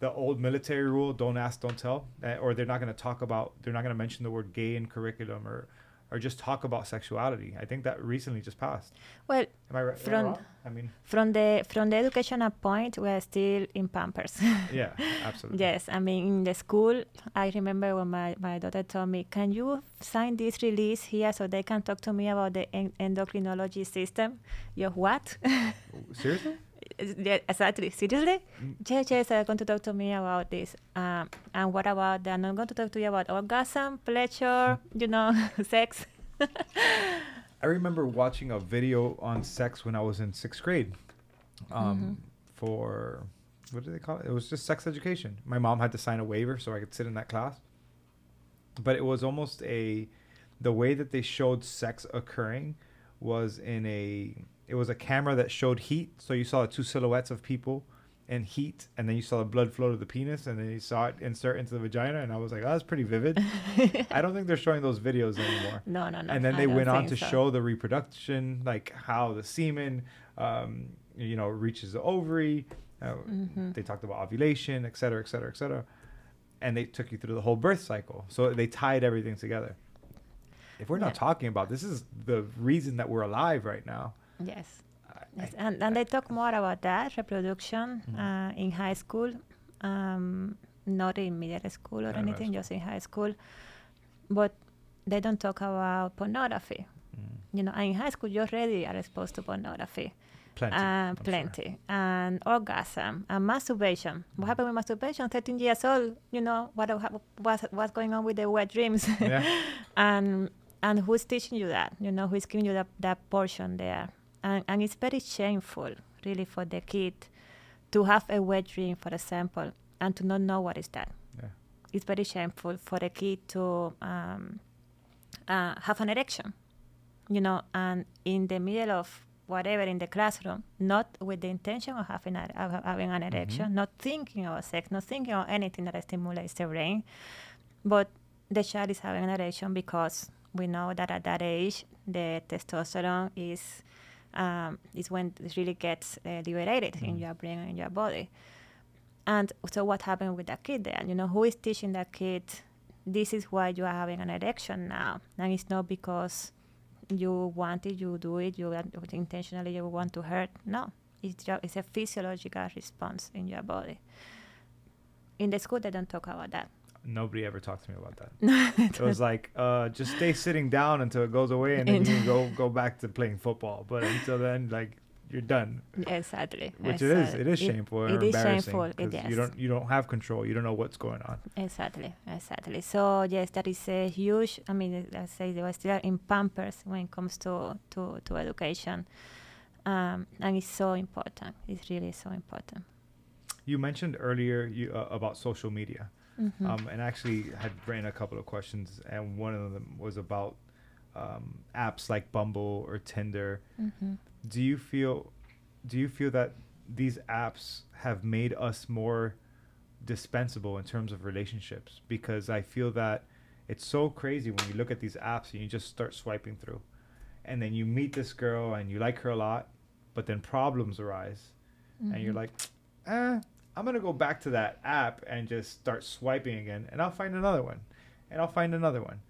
the old military rule: don't ask, don't tell, uh, or they're not going to talk about, they're not going to mention the word gay in curriculum, or or just talk about sexuality. I think that recently just passed. well, Am I right? I From- I mean, from the from the educational point, we're still in Pampers. yeah, absolutely. yes, I mean in the school, I remember when my, my daughter told me, "Can you sign this release here so they can talk to me about the en- endocrinology system?" You what? Seriously? yeah, exactly. Seriously? Yes, yes, they're going to talk to me about this. Um, and what about? They're not going to talk to you about orgasm, pleasure, you know, sex. I remember watching a video on sex when I was in sixth grade. Um, for what do they call it? It was just sex education. My mom had to sign a waiver so I could sit in that class. But it was almost a the way that they showed sex occurring was in a it was a camera that showed heat. So you saw two silhouettes of people and heat, and then you saw the blood flow to the penis, and then you saw it insert into the vagina, and I was like, oh, that's pretty vivid. I don't think they're showing those videos anymore No, no, no. and then I they went on to so. show the reproduction, like how the semen, um, you know, reaches the ovary. Uh, Mhm. They talked about ovulation, et cetera, et cetera, et cetera, and they took you through the whole birth cycle. So they tied everything together. If we're not Yeah. talking about this, is the reason that we're alive right now. Yes. I- Yes, and, and they talk more about that reproduction Mhm. uh, in high school, um, not in middle school or Yeah, anything, just in high school. But they don't talk about pornography. Mm. you know, and in high school, you already are exposed to pornography. Plenty. Uh, plenty. sure. And orgasm and masturbation. What happened with masturbation? 13 years old, you know, what what's, what's going on with the wet dreams? Yeah. and and who's teaching you that? You know, who's giving you that, that portion there? And, and it's very shameful, really, for the kid to have a wet dream, for example, and to not know what is that. Yeah. It's very shameful for a kid to um, uh, have an erection, you know, and in the middle of whatever in the classroom, not with the intention of having, a, of having an erection, not thinking about sex, not thinking of anything that stimulates the brain, but the child is having an erection because we know that at that age the testosterone is um, is when it really gets uh, liberated in your brain and in your body. And so, what happened with that kid there? You know, who is teaching that kid? This is why you are having an erection now, and it's not because you want it, you do it, you intentionally you want to hurt. No, it's it's a physiological response in your body. In the school, they don't talk about that. Nobody ever talked to me about that. it was like, uh, just stay sitting down until it goes away, and then you can go go back to playing football. But until then, like you're done. Exactly. Which it is. exactly. It is shameful and it is shameful, it is. you don't you don't have control. You don't know what's going on. Exactly, exactly. So yes, that is a huge. I mean, I say they were still in Pampers when it comes to to to education, um, and it's so important. It's really so important. You mentioned earlier you, uh, about social media, Mhm. um, and actually I had written a couple of questions, and one of them was about um, apps like Bumble or Tinder. Mhm. Do you feel do you feel that these apps have made us more dispensable in terms of relationships? Because I feel that it's so crazy when you look at these apps and you just start swiping through, and then you meet this girl and you like her a lot, but then problems arise, and you're Mhm. like, eh, I'm gonna go back to that app and just start swiping again, and I'll find another one, and I'll find another one.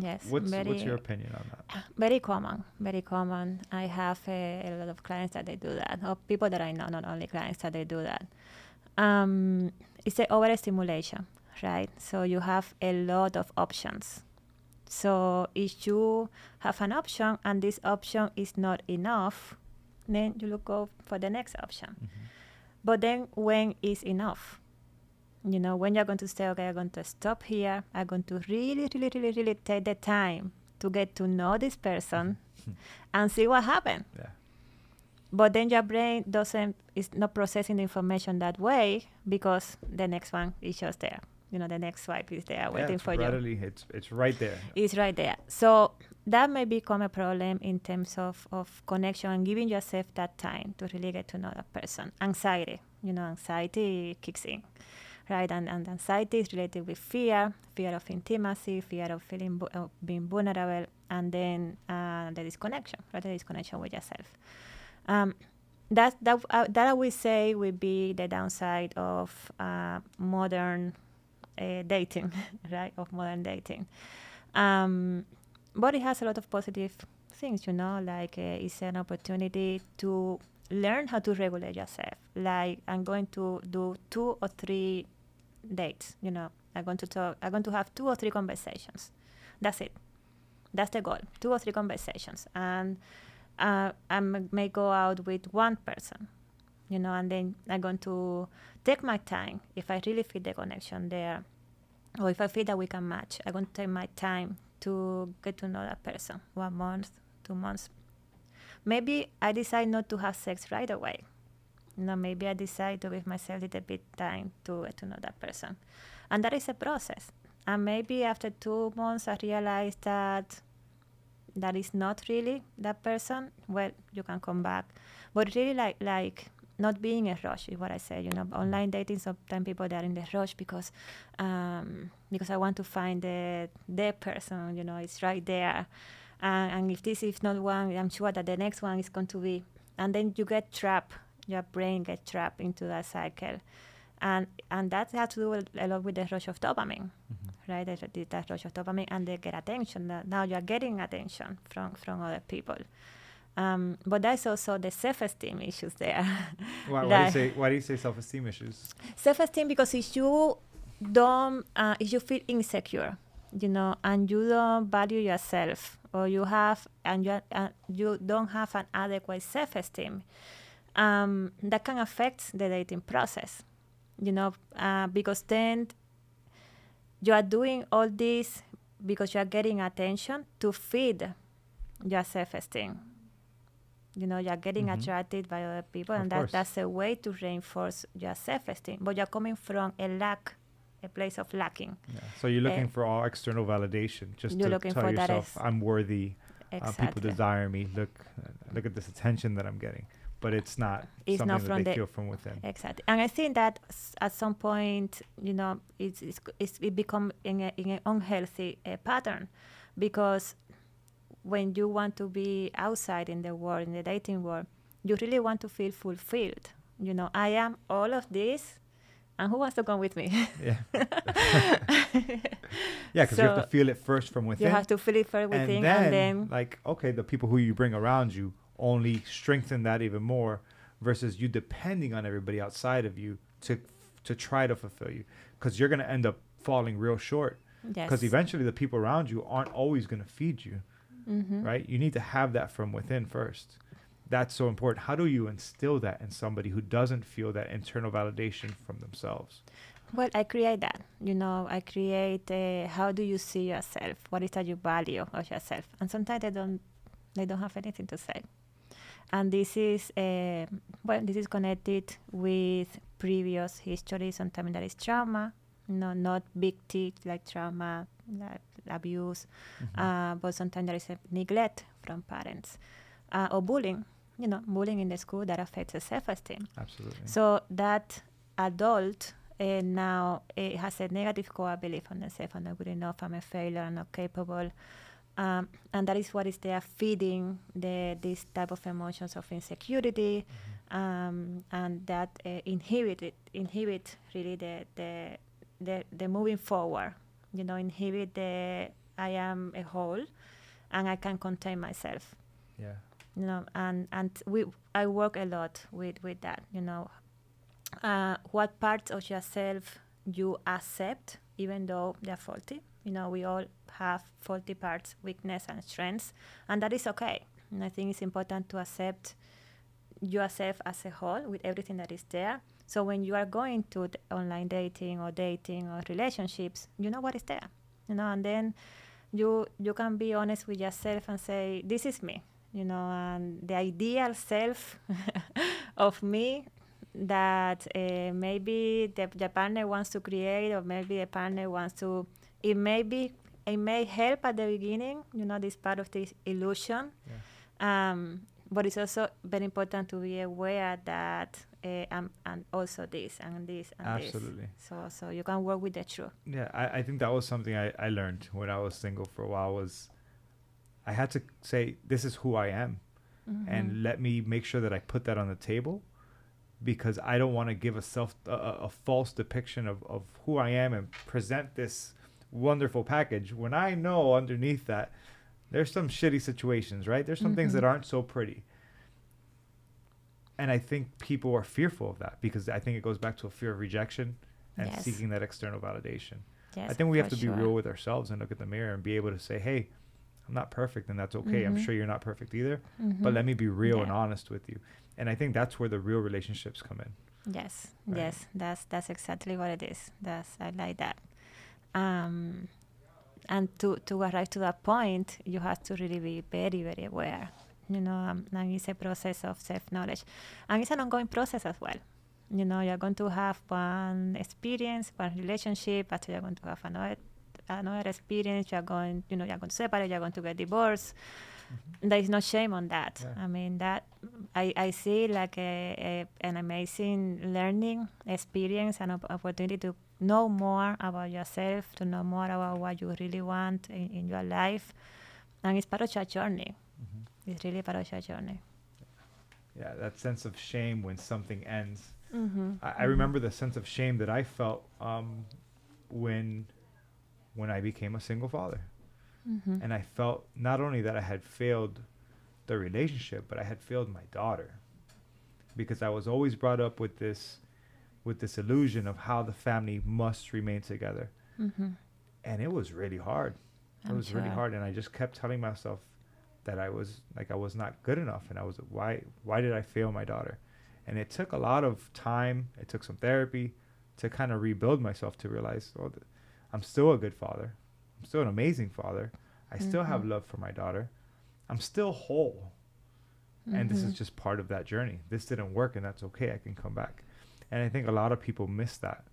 yes, What's very what's your opinion on that? very common, very common. I have a, a lot of clients that they do that, or people that I know, not only clients that they do that. Um, it's a overstimulation, right? So you have a lot of options. So if you have an option and this option is not enough, then you look go for the next option. But then when is enough? You know, when you're going to say, okay, I'm going to stop here, I'm going to really, really, really, really take the time to get to know this person and see what happened. Yeah. But then your brain doesn't is not processing the information that way because the next one is just there. You know, the next swipe is there Yeah, waiting for you. readily, It's it's right there. It's right there. So that may become a problem in terms of, of connection and giving yourself that time to really get to know that person. Anxiety, you know, anxiety kicks in, right? And, and anxiety is related with fear, fear of intimacy, fear of feeling vu- of being vulnerable, and then uh, the disconnection, right? The disconnection with yourself. Um, that that uh, that I would say would be the downside of uh, modern uh, dating, right? Of modern dating. Um, but it has a lot of positive things, you know, like uh, it's an opportunity to learn how to regulate yourself. Like I'm going to do two or three dates, you know, I'm going to talk, I'm going to have two or three conversations. That's it. That's the goal. Two or three conversations, and uh, I may go out with one person, you know, and then I'm going to take my time if I really feel the connection there, or if I feel that we can match. I'm going to take my time to get to know that person. One month, two months. Maybe I decide not to have sex right away. No, maybe I decide to give myself a little bit time to get to know that person, and that is a process. And maybe after two months, I realize that that is not really that person. Well, you can come back, but really like like not being a rush is what I say. You know, online dating. Sometimes people they are in the rush because um, because I want to find the the person. You know, it's right there. Uh, and if this is not one, I'm sure that the next one is going to be. And then you get trapped. Your brain gets trapped into that cycle, and and that has to do a lot with the rush of dopamine, right? The that rush of dopamine, and they get attention. Now you are getting attention from from other people. Um, but there's also the self-esteem issues there. Why, why, do you say why do you say self esteem issues? self-esteem because if you don't uh, if you feel insecure you know and you don't value yourself or you have and you, uh, you don't have an adequate self-esteem, um, that can affect the dating process. You know, uh, because then you are doing all this because you are getting attention to feed your self-esteem. You know, you're getting Mhm. attracted by other people, Of and that, course. that's a way to reinforce your self-esteem. But you're coming from a lack, a place of lacking. Yeah. So you're looking Eh, for all external validation, just to tell for yourself I'm worthy. Uh, people desire me. Look, uh, look at this attention that I'm getting. But it's not It's something not that from they the- feel from within. Exactly, and I think that s- at some point, you know, it's, it's, it's it become in a, in an unhealthy uh, pattern, because when you want to be outside in the world, in the dating world, you really want to feel fulfilled. You know, I am all of this, and who wants to come with me? Yeah. yeah, because you have to feel it first from within. you have to feel it first within, and then, and then like, okay, the people who you bring around you only strengthen that even more, versus you depending on everybody outside of you to to try to fulfill you, because you're gonna end up falling real short. yes, Because eventually the people around you aren't always gonna feed you, Mhm. right? You need to have that from within first. That's so important. How do you instill that in somebody who doesn't feel that internal validation from themselves? Well, I create that. You know, I create. Uh, how do you see yourself? What is that you value of yourself? And sometimes they don't. They don't have anything to say. And this is uh, well, this is connected with previous history. Sometimes there is trauma. No, not big T like trauma, like abuse, uh, but sometimes there is a neglect from parents uh, or bullying. You know, bullying in the school that affects the self-esteem. Absolutely. So that adult uh, now uh, has a negative core belief on themselves. I'm not good enough. I'm a failure. I'm not capable. Um, and that is what is there feeding the this type of emotions of insecurity, um, and that uh, inhibit it, inhibit really the, the the the moving forward. You know, inhibit the I am a whole, and I can contain myself yeah. you know and and we i work a lot with with that you know uh, what parts of yourself you accept even though they're faulty you know we all have faulty parts weakness and strengths and that is okay and i think it's important to accept yourself as a whole with everything that is there so when you are going to online dating or dating or relationships you know what is there you know and then you you can be honest with yourself and say this is me you know and the ideal self of me that uh, maybe the, the partner wants to create or maybe the partner wants to it may be it may help at the beginning you know this part of this illusion. Um, but it's also very important to be aware that uh, I'm, and also this and this and Absolutely. this so so you can work with the truth Yeah, I, I think that was something I, I learned when I was single for a while was I had to say this is who I am Mm-hmm. and let me make sure that I put that on the table because I don't want to give a self a a false depiction of, of who I am and present this wonderful package when I know underneath that there's some shitty situations, right? There's some things that Mhm. aren't so pretty. And I think people are fearful of that because I think it goes back to a fear of rejection and Yes. seeking that external validation. yes, I think we have to be sure. real with ourselves and look at the mirror and be able to say, "Hey, I'm not perfect, and that's okay. I'm Mhm. sure you're not perfect either, but Mhm. let me be real and honest with you." And I think that's where the real relationships come in. Yes, Right. yes, that's that's exactly what it is. That's I like that. Um, and to to arrive to that point, you have to really be very very aware. You know, um, and it's a process of self knowledge, and it's an ongoing process as well. You know, you're going to have one experience, one relationship, after you're going to have another another experience. You're going, you know, you're going to separate. You're going to get divorced. There is no shame on that. Yeah. I mean that I, I see like a, a, an amazing learning experience and op- opportunity to know more about yourself, to know more about what you really want in, in your life. And it's part of your journey. It's really part of your journey. Yeah, that sense of shame when something ends. Mm-hmm. I, I remember the sense of shame that I felt um, when when I became a single father, Mm-hmm. and I felt not only that I had failed the relationship, but I had failed my daughter because I was always brought up with this with this illusion of how the family must remain together, Mm-hmm. and it was really hard I'm it was sure. really hard, and I just kept telling myself that I was like I was not good enough, and I was why why did I fail my daughter? And it took a lot of time. It took some therapy to kind of rebuild myself to realize, oh, th- I'm still a good father. I'm still an amazing father. I mm-hmm. still have mm-hmm. love for my daughter. I'm still whole. Mm-hmm. And this is mm-hmm. just part of that journey. This didn't work, and that's okay. I can come back. And I think a lot of people miss that.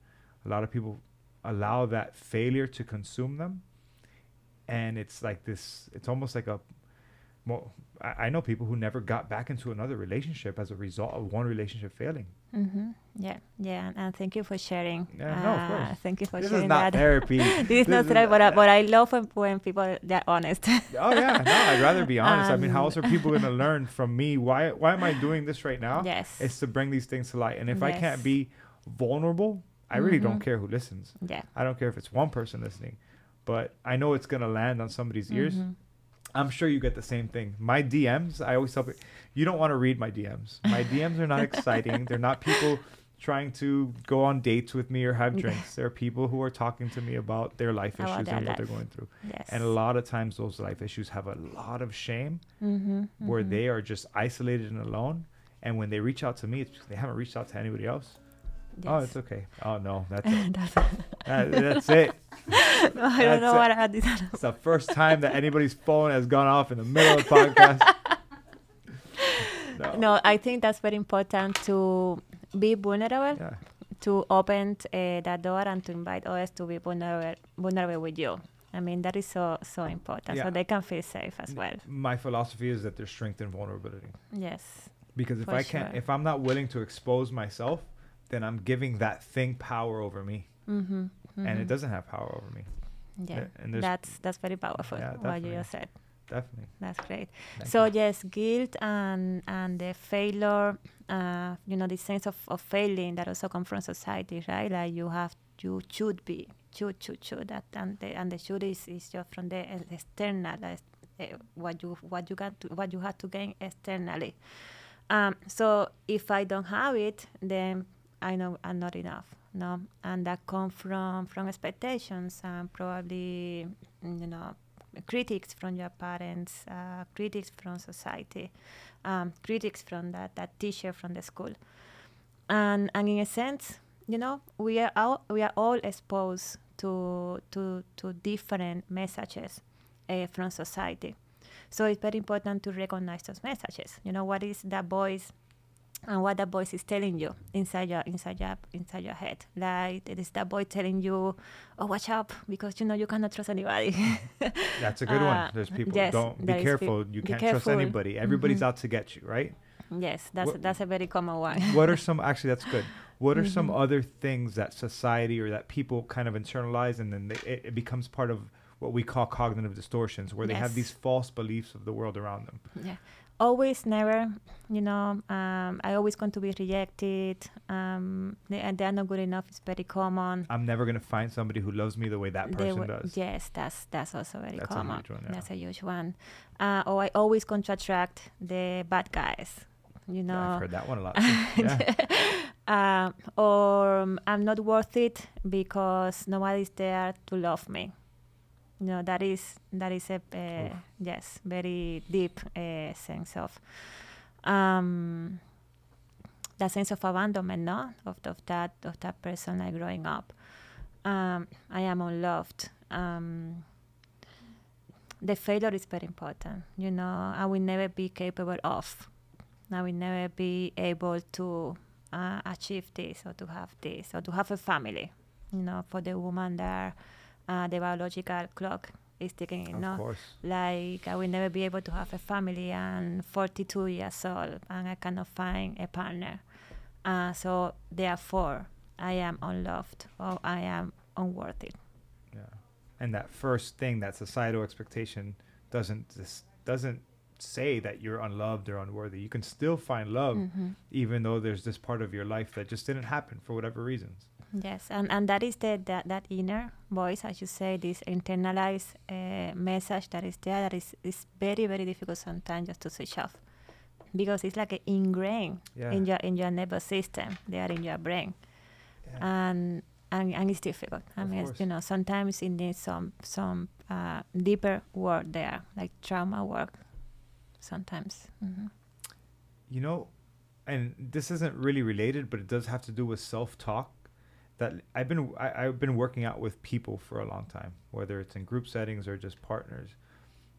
A lot of people allow that failure to consume them. And it's like this, it's almost like a well, I, I know people who never got back into another relationship as a result of one relationship failing. Mm-hmm. Yeah, yeah, and thank you for sharing. Yeah, uh, no, of uh, course. Thank you for this sharing is not that. therapy. this is not therapy, but, but I love when, when people they're honest. oh yeah, no, I'd rather be honest. Um, I mean, how else are people going to learn from me? Why why am I doing this right now? Yes, it's to bring these things to light. And if yes. I can't be vulnerable, I really mm-hmm. don't care who listens. Yeah, I don't care if it's one person listening, but I know it's going to land on somebody's ears. Mm-hmm I'm sure you get the same thing. My DMs, I always tell people, you don't want to read my DMs. My DMs are not exciting. They're not people trying to go on dates with me or have drinks. They're people who are talking to me about their life issues and what they're going through. Yes. And a lot of times those life issues have a lot of shame mm-hmm, where mm-hmm. they are just isolated and alone. And when they reach out to me, it's because they haven't reached out to anybody else. Oh, yes. Oh, it's okay. Oh no, that's it. that's, that, that's it. No, I that's don't know it. what I had. It's the first time that anybody's phone has gone off in the middle of the podcast. no. no, I think that's very important to be vulnerable. Yeah. To open uh, that door and to invite others to be vulnerable, vulnerable with you. I mean, that is so so important, yeah. so they can feel safe as well. My philosophy is that there's strength in vulnerability. Yes. Because if I can't, if I'm not willing to expose myself, then I'm giving that thing power over me, mm-hmm, mm-hmm. and it mm-hmm. doesn't have power over me. Yeah, and that's that's very powerful. Yeah, what you just said. Definitely. That's great. Thank so you. yes, guilt and and the failure, uh, you know, the sense of, of failing that also comes from society, right? Like you have you should be should should should that and the and the should is, is just from the external uh, what you what you got to, what you have to gain externally. Um, so if I don't have it, then I know I'm not enough. No, and that come from from expectations and probably you know critics from your parents, uh, critics from society, um, critics from that that teacher from the school, and and in a sense, you know, we are all we are all exposed to to to different messages uh, from society. So it's very important to recognize those messages. You know, what is that voice and what that voice is telling you inside your inside your inside your head. Like it is that voice telling you, "Oh, watch out, because you know you cannot trust anybody." That's a good uh, one. There's people yes, don't be careful. you can't trust anybody. Everybody's mm-hmm. out to get you, right? Yes, that's what, that's a very common one. what are some actually? That's good. What are mm-hmm. some other things that society or that people kind of internalize, and then they, it, it, becomes part of what we call cognitive distortions, where yes. they have these false beliefs of the world around them. Yeah always never you know um, i always going to be rejected um, they, and they're not good enough it's very common. I'm never going to find somebody who loves me the way that person w- does. yes that's that's also very that's common. a huge one, yeah. that's a huge one. Uh, or i always going to attract the bad guys you know yeah, i've heard that one a lot yeah. uh, or um, i'm not worth it because nobody's there to love me no, that is that is a uh, yes very deep uh, sense of um, that sense of abandonment, no, of, of that of that person like growing up. Um, I am unloved. Um, the failure is very important. You know, I will never be capable of. I will never be able to uh, achieve this or to have this or to have a family. You know, for the woman there uh, the biological clock is ticking in. Of course. Like I will never be able to have a family and 42 years old and I cannot find a partner. Uh, so therefore, I am unloved or I am unworthy. Yeah, and that first thing, that societal expectation, doesn't doesn't say that you're unloved or unworthy. You can still find love, mm-hmm. even though there's this part of your life that just didn't happen for whatever reasons. Yes, and, and that is the that, that inner voice, as you say, this internalized uh, message that is there that is, is very very difficult sometimes just to switch off, because it's like ingrained yeah. in your in your nervous system. They are in your brain, yeah. and and, and it's difficult. I Of mean, you know, sometimes it needs some some uh, deeper work there, like trauma work. Sometimes. hmm You know, and this isn't really related, but it does have to do with self-talk. That I've been I, I've been working out with people for a long time, whether it's in group settings or just partners.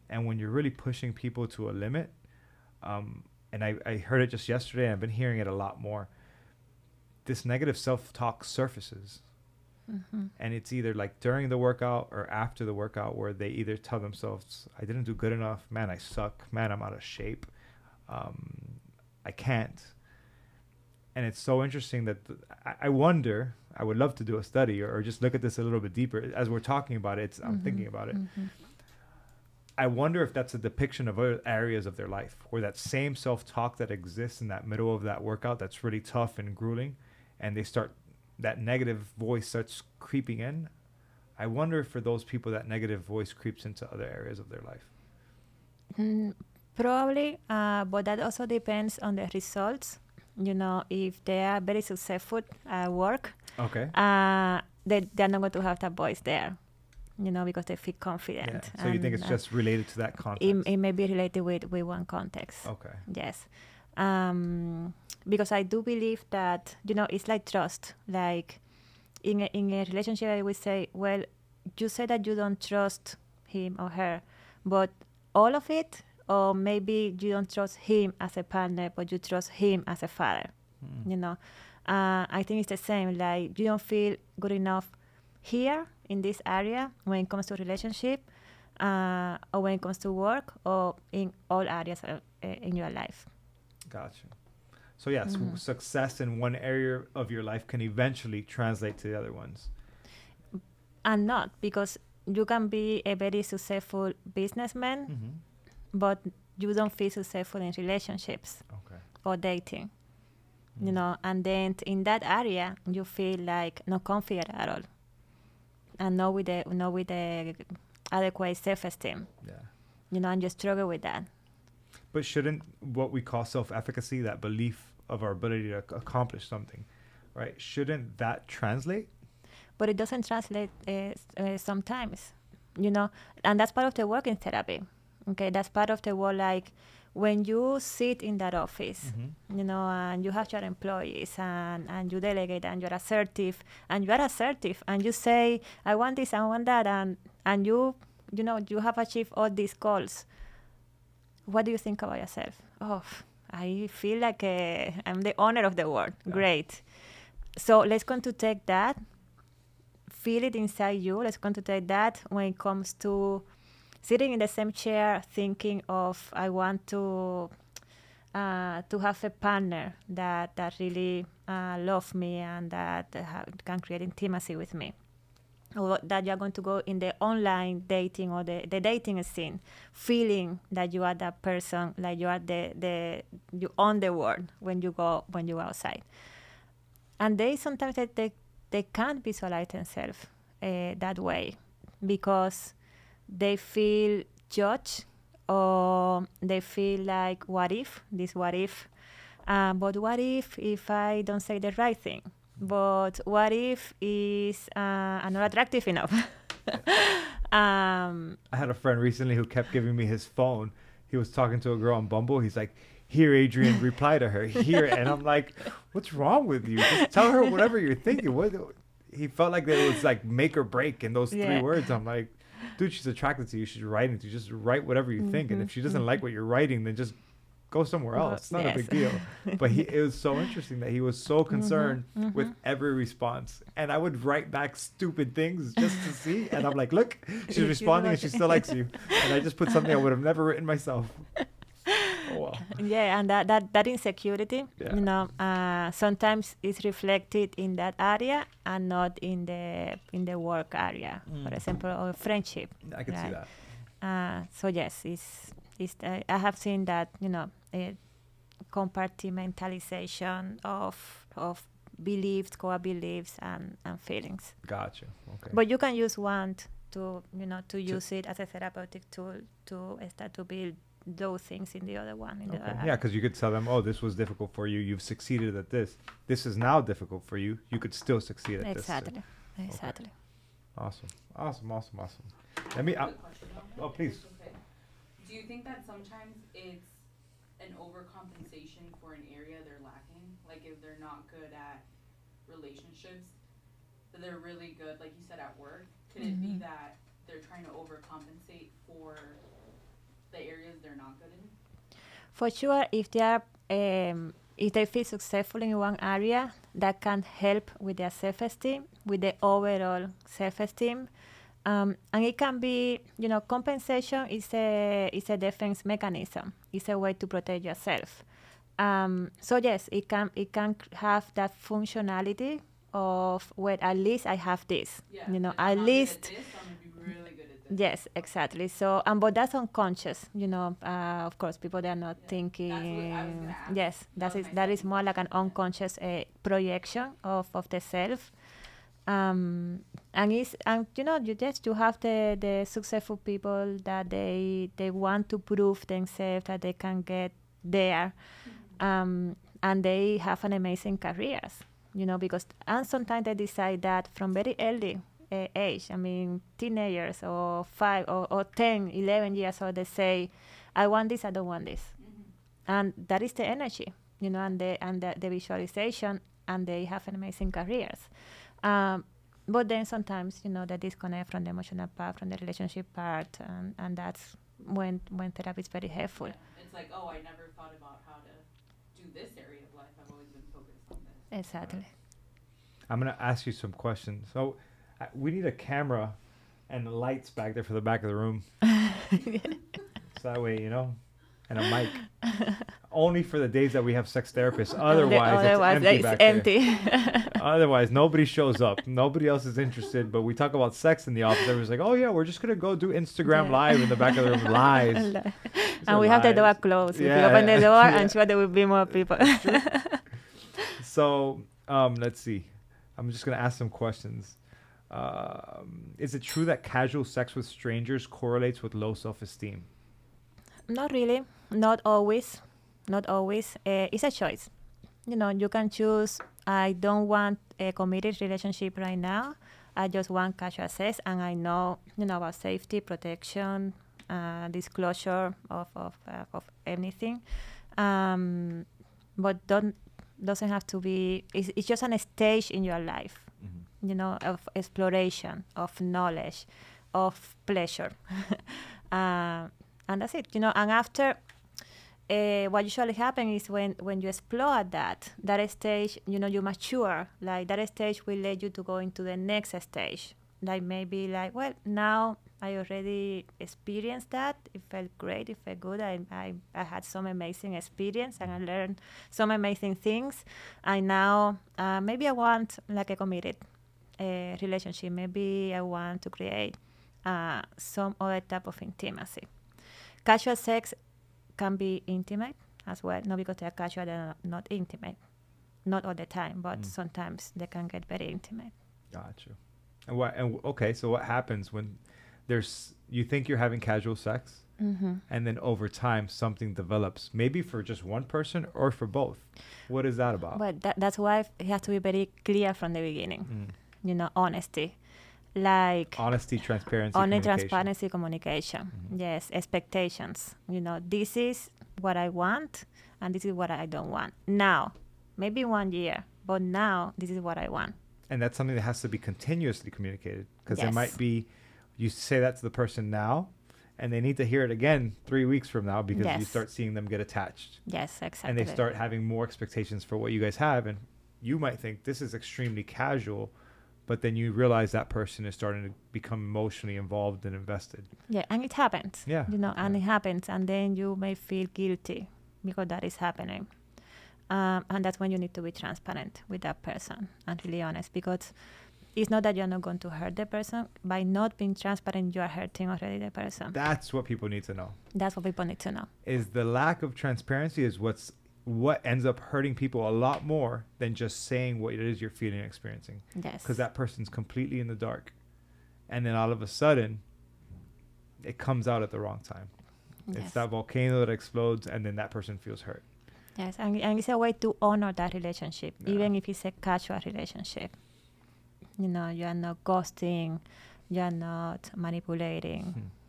And when you're really pushing people to a limit, um, and I, I heard it just yesterday, and I've been hearing it a lot more. This negative self-talk surfaces, hmm and it's either like during the workout or after the workout where they either tell themselves i didn't do good enough. Man i suck. Man i'm out of shape. Um, i can't. And it's so interesting that th- I wonder i would love to do a study or, or just look at this a little bit deeper. As we're talking about it it's, i'm Mhm, thinking about it. Mhm. i wonder if that's a depiction of other areas of their life where that same self-talk that exists in that middle of that workout that's really tough and grueling and they start that negative voice starts creeping in. I wonder if for those people that negative voice creeps into other areas of their life. Mm, probably, uh, but that also depends on the results. You know, if they are very successful at work, okay uh, they they're not going to have that voice there. You know, because they feel confident. so you think it's uh, just related to that context it, it may be related with, with one context. okay Yes. Um, because I do believe that, you know, it's like trust. Like in a, in a relationship, I would say, well, you say that you don't trust him or her, but all of it, or maybe you don't trust him as a partner, but you trust him as a father. Mm. You know, uh, I think it's the same. Like you don't feel good enough here in this area when it comes to relationship, uh, or when it comes to work, or in all areas of, uh, in your life. gotcha so yes Mhm. success in one area of your life can eventually translate to the other ones And not because you can be a very successful businessman, mm-hmm. but you don't feel successful in relationships okay or dating. You Mm. know, and then in that area you feel like not confident at all, and not with the not with the adequate self-esteem. yeah You know, and you struggle with that. But shouldn't what we call self-efficacy, that belief of our ability to accomplish something, right? Shouldn't that translate? but it doesn't translate uh, uh, sometimes you know and that's part of the work in therapy okay that's part of the work like when you sit in that office you know and you have your employees and, and you delegate and you're assertive and you are assertive and you say i want this i want that and and you you know you have achieved all these goals. What do you think about yourself? Oh i feel like uh, i'm the owner of the world. Yeah. great. So let's going to take that feel it inside you. Let's going to take that when it comes to sitting in the same chair thinking of i want to uh, to have a partner that that really uh, love me and that can create intimacy with me. Or that you're going to go in the online dating or the, the dating scene feeling that you are that person like you are the, the you own the world when you go when you go outside. And they sometimes they, they, they can't visualize themselves uh, that way because they feel judged or they feel like what if this what if uh, but what if if i don't say the right thing but what if is uh, not attractive enough um, I had a friend recently who kept giving me his phone. He was talking to a girl on Bumble. He's like, "Here, Adrian, reply to her here," and I'm like, "What's wrong with you? Just tell her whatever you're thinking." What? He felt like it was like make or break in those three words. I'm like, dude, she's attracted to you. She's writing to you. Just write whatever you think, and if she mm-hmm, doesn't like mm-hmm. what you're writing, then just go somewhere else. It's not a big deal. But he, it was so interesting that he was so mm-hmm, concerned with every response, and I would write back stupid things just to see. And I'm like, look, She's responding, and she still likes you. And I just put something I would have never written myself. Oh wow. yeah and that, that, that insecurity Yeah. you know uh, sometimes is reflected in that area and not in the in the work area for Mm. example or friendship I can see that. uh, so yes it's, it's uh, i have seen that you know compartmentalization of of beliefs core beliefs and, and feelings Gotcha. Okay. but you can use one to you know to To- use it as a therapeutic tool to start to build those things in the other one in the Okay. other Yeah, because you could tell them, oh, this was difficult for you. You've succeeded at this. This is now difficult for you. You could still succeed at this. exactly Exactly. Okay. Awesome. Awesome. Awesome. Awesome. Let me. Uh, oh, please. Okay. Do you think that sometimes it's an overcompensation for an area they're lacking? Like if they're not good at relationships, but they're really good, like you said, at work. Could mm-hmm. it be mm-hmm. that they're trying to overcompensate for the areas they're not good in? For sure, if they are um, if they feel successful in one area, that can help with their self-esteem, with the overall self-esteem. Um, and it can be, you know, compensation is a is a defense mechanism. It's a way to protect yourself. Um, so yes, it can it can have that functionality of well, at least I have this. Yeah, you know, at least. Yes, exactly. So, and but that's unconscious. You know, uh, of course, people they are not yeah, thinking. yes, that is that is more like an unconscious uh, projection of of the self. Um, and it's and you know you just you have the the successful people that they they want to prove themselves that they can get there, mm-hmm. um, and they have an amazing careers you know, because and sometimes they decide that from very early uh, age, I mean, teenagers or five or, or 10, 11 years old, they say, I want this, I don't want this. Mm-hmm. And that is the energy, you know, and the, and the, the visualization, and they have an amazing careers. Um, but then sometimes, you know, they disconnect from the emotional part, from the relationship part, and, and that's when, when therapy is very helpful. Yeah. It's like, oh, I never thought about how to do this area of life. I've always been focused on this. Exactly. I'm gonna ask you some questions. So, we need a camera and lights back there for the back of the room. so that way, you know, and a mic. Only for the days that we have sex therapists. Otherwise, Otherwise it's empty. It's empty. Otherwise, nobody shows up. Nobody else is interested. But we talk about sex in the office. Everyone's like, "Oh yeah, we're just gonna go do Instagram yeah. live in the back of the room." Lies. and we lies. have the door closed. Yeah, if you open the door, yeah. I'm sure there will be more people. so um, let's see. I'm just gonna ask some questions. Um, is it true that casual sex with strangers correlates with low self-esteem? Not really. Not always. Not always. Uh, it's a choice. You know, you can choose. I don't want a committed relationship right now. I just want casual sex, and I know, you know, about safety, protection, uh, disclosure of of, uh, of anything. Um, but don't doesn't have to be it's, it's just a stage in your life. You know of exploration of knowledge of pleasure uh, and that's it you know and after uh, what usually happens is when when you explore that that stage you know you mature like that stage will lead you to go into the next stage like maybe like well now I already experienced that. It felt great. It felt good. I, I, I had some amazing experience and I learned some amazing things. And now uh, maybe I want like a committed uh, relationship. Maybe I want to create uh, some other type of intimacy. Casual sex can be intimate as well. Not because they're casual, they're not intimate. Not all the time, but mm. sometimes they can get very intimate. Gotcha. And what? And okay, so what happens when there's you think you're having casual sex mm-hmm. and then over time something develops maybe for just one person or for both what is that about but that, that's why it has to be very clear from the beginning mm. You know honesty like honesty transparency honesty transparency communication mm-hmm. yes expectations you know this is what i want and this is what i don't want now maybe one year but now this is what i want and that's something that has to be continuously communicated because yes. there might be you say that to the person now and they need to hear it again three weeks from now because yes. you start seeing them get attached. Yes, exactly. And they start having more expectations for what you guys have. And you might think this is extremely casual, but then you realize that person is starting to become emotionally involved and invested. Yeah, and it happens. Yeah. You know, and yeah. it happens. And then you may feel guilty because that is happening. Um, and that's when you need to be transparent with that person and really honest because it's not that you're not going to hurt the person. By not being transparent, you are hurting already the person. That's what people need to know. That's what people need to know. Is the lack of transparency is what's what ends up hurting people a lot more than just saying what it is you're feeling and experiencing. Yes. Because that person's completely in the dark. And then all of a sudden, it comes out at the wrong time. Yes. It's that volcano that explodes, and then that person feels hurt. Yes, and, and it's a way to honor that relationship, yeah. even if it's a casual relationship You know, you are not ghosting, you are not manipulating. Hmm.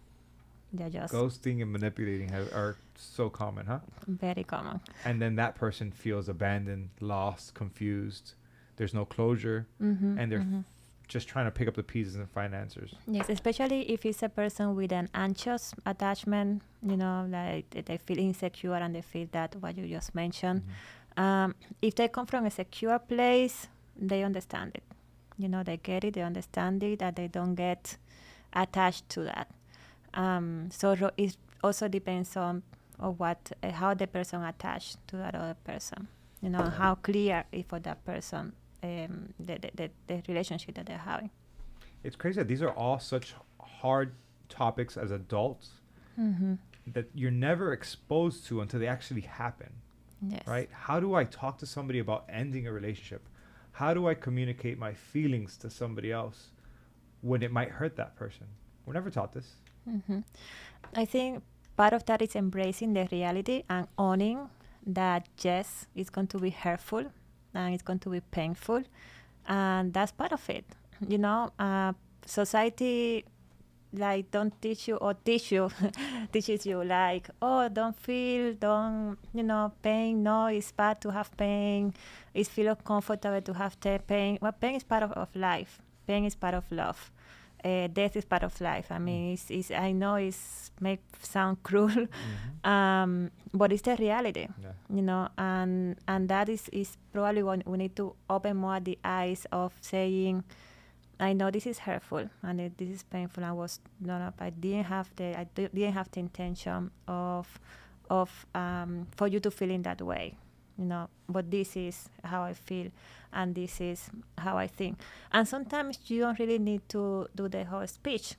You're just Ghosting and manipulating have, are so common, huh? very common. And then that person feels abandoned, lost, confused. There's no closure, Mm-hmm, and they're just trying to pick up the pieces and find answers. Yes, especially if it's a person with an anxious attachment, you know, like they- feel insecure and they feel that what you just mentioned. Um, if they come from a secure place, they understand it. You know, they get it, they understand it, and they don't get attached to that. Um, so ro- it also depends on, on what, uh, how the person attached to that other person. You know, how clear is for that person um, the, the, the, the relationship that they're having. It's crazy that these are all such hard topics as adults Mm-hmm. that you're never exposed to until they actually happen, Yes. right? How do I talk to somebody about ending a relationship? How do I communicate my feelings to somebody else when it might hurt that person? We're never taught this. Hmm I think part of that is embracing the reality and owning that yes, it's going to be hurtful and it's going to be painful, and that's part of it. You know, uh, society like don't teach you or teach you teaches you like oh don't feel don't you know pain. No it's bad to have pain. It's feel uncomfortable to have pain. Well pain is part of, of life. Pain is part of love uh, death is part of life i mean it's, it's i know it's may sound cruel um, but it's the reality Yeah. you know and and that is is probably when we need to open more the eyes of saying I know this is hurtful and it, this is painful. I was not. I didn't have the. I didn't have the intention of, of um, for you to feel in that way, you know. But this is how I feel, and this is how I think. And sometimes you don't really need to do the whole speech,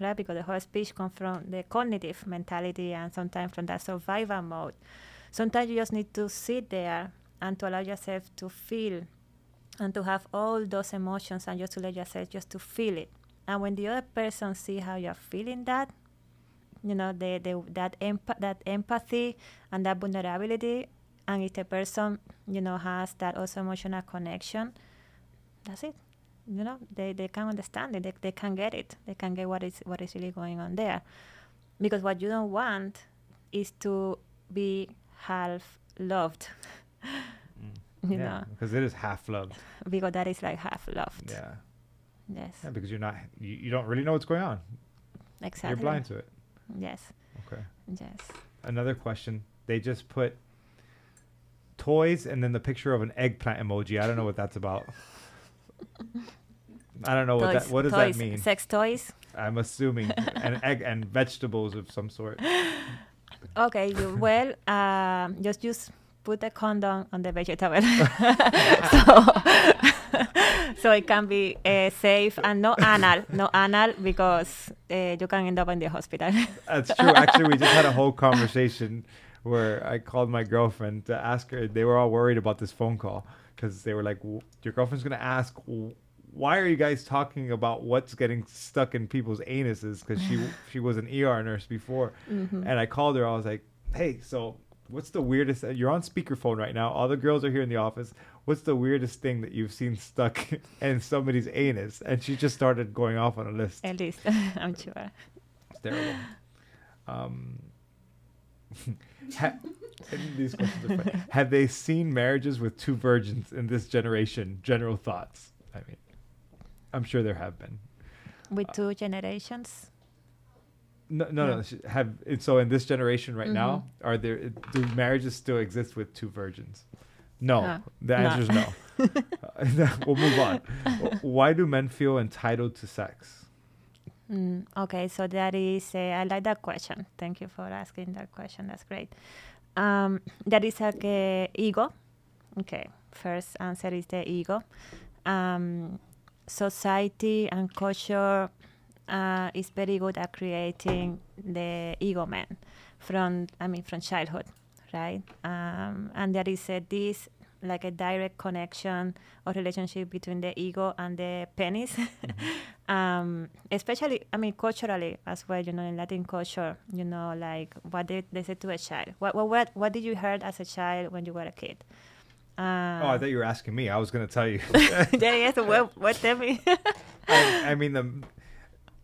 right? Because the whole speech comes from the cognitive mentality, and sometimes from that survival mode. Sometimes you just need to sit there and to allow yourself to feel and to have all those emotions and just to let yourself just to feel it. And when the other person see how you're feeling that, you know, the, the that emp- that empathy and that vulnerability, and if the person, you know, has that also emotional connection, that's it. You know, they, they can understand it. They, they can get it. They can get what is what is really going on there. Because what you don't want is to be half loved. you yeah, know, because it is half loved. because that is like half loved. Yeah. Yes, yeah, because you're not, you, you don't really know what's going on. exactly. You're blind to it. Yes, Okay. yes. Another question. They just put toys and then the picture of an eggplant emoji. I don't know what that's about. I don't know what that. What does toys, that mean? Sex toys. I'm assuming an egg and vegetables of some sort. Okay, you well, um, just use put a condom on the vegetable, so so it can be uh, safe and no anal, no anal because uh, you can end up in the hospital. That's true. Actually, we just had a whole conversation where I called my girlfriend to ask her. They were all worried about this phone call because they were like, "Your girlfriend's gonna ask." Why are you guys talking about what's getting stuck in people's anuses? Because she she was an ER nurse before, Mhm. and I called her. I was like, "Hey, so what's the weirdest? You're on speakerphone right now. All the girls are here in the office. What's the weirdest thing that you've seen stuck in somebody's anus?" And she just started going off on a list. At least I'm sure. It's terrible. Um, ha- these questions are funny. Have they seen marriages with two virgins in this generation? General thoughts. I mean, I'm sure there have been. With two generations. No, no, no. No. Have and so in this generation right now, Mhm. are there do marriages still exist with two virgins? No. Uh, the answer is no. Uh, we'll move on. Why do men feel entitled to sex? Mm, okay, so that is, uh, I like that question. Thank you for asking that question. That's great. Um, that is like a ego. Okay, first answer is the ego. Um, society and culture uh, is very good at creating the ego man from, I mean, from childhood, right? Um, and there is a, this like a direct connection or relationship between the ego and the penis. um, especially, I mean, culturally as well, you know, in Latin culture, you know, like what did they say to a child? What, what, what, what did you heard as a child when you were a kid? Oh, I thought you were asking me. I was gonna tell you. yeah, yes. What? What? Tell me. I, I mean, the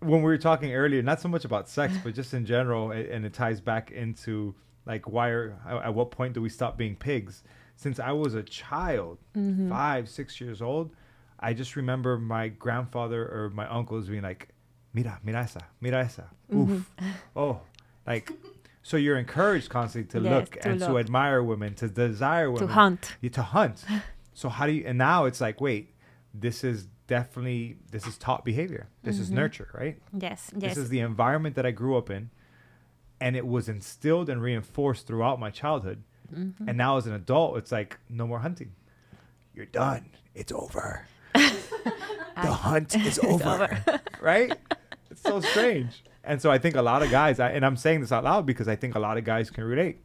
when we were talking earlier, not so much about sex, but just in general, and it ties back into like why are at what point do we stop being pigs? Since I was a child, Mm-hmm. five, six years old, I just remember my grandfather or my uncles being like, "Mira, mira esa, mira esa, oof, Mm-hmm. oh," like. So you're encouraged constantly to Yes, look to and to admire women, to desire women. to hunt. yeah, to hunt. So how do you? And now it's like, wait, this is definitely this is taught behavior. This is nurture, right? Yes. Yes. This is the environment that I grew up in, and it was instilled and reinforced throughout my childhood. Mm-hmm. And now as an adult, it's like no more hunting. You're done. It's over. the hunt is over. right? It's so strange. And so I think a lot of guys, I, and I'm saying this out loud because I think a lot of guys can relate.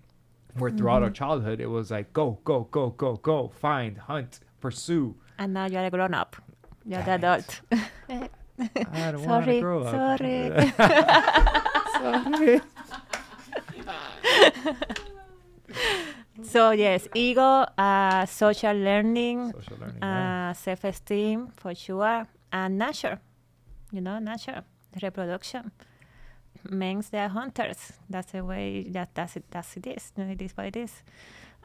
Where throughout Mm-hmm. our childhood, it was like go, go, go, go, go, find, hunt, pursue. and now you're a grown up. You're the Damn it. adult. I don't want to sorry. grow up. Sorry. Sorry. So yes, ego, uh, social learning, Social learning. yeah. uh, self-esteem for sure, and nature. You know, nature, reproduction. Means they are hunters. That's the way that that's it. That's it is. You know, It is what it is.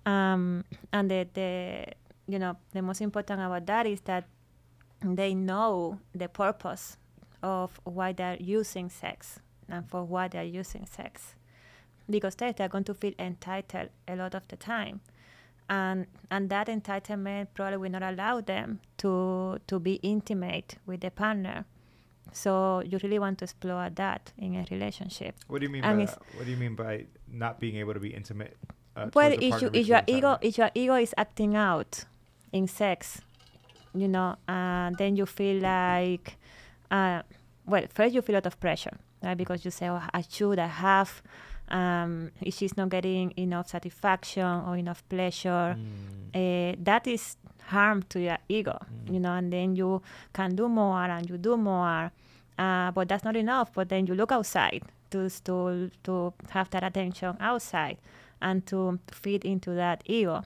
Um, and the, the you know the most important about that is that they know the purpose of why they're using sex and for what they're using sex because they, they're going to feel entitled a lot of the time and and that entitlement probably will not allow them to to be intimate with the partner so you really want to explore that in a relationship What do you mean and by that? What do you mean by not being able to be intimate? Uh, well if, you, if your ego if your ego is acting out in sex you know and then you feel like uh, well first you feel a lot of pressure right because you say oh, i should i have um, if she's not getting enough satisfaction or enough pleasure Mm. uh, that is harm to your ego you know and then you can do more and you do more uh, but that's not enough. But then you look outside to to to have that attention outside and to feed into that ego.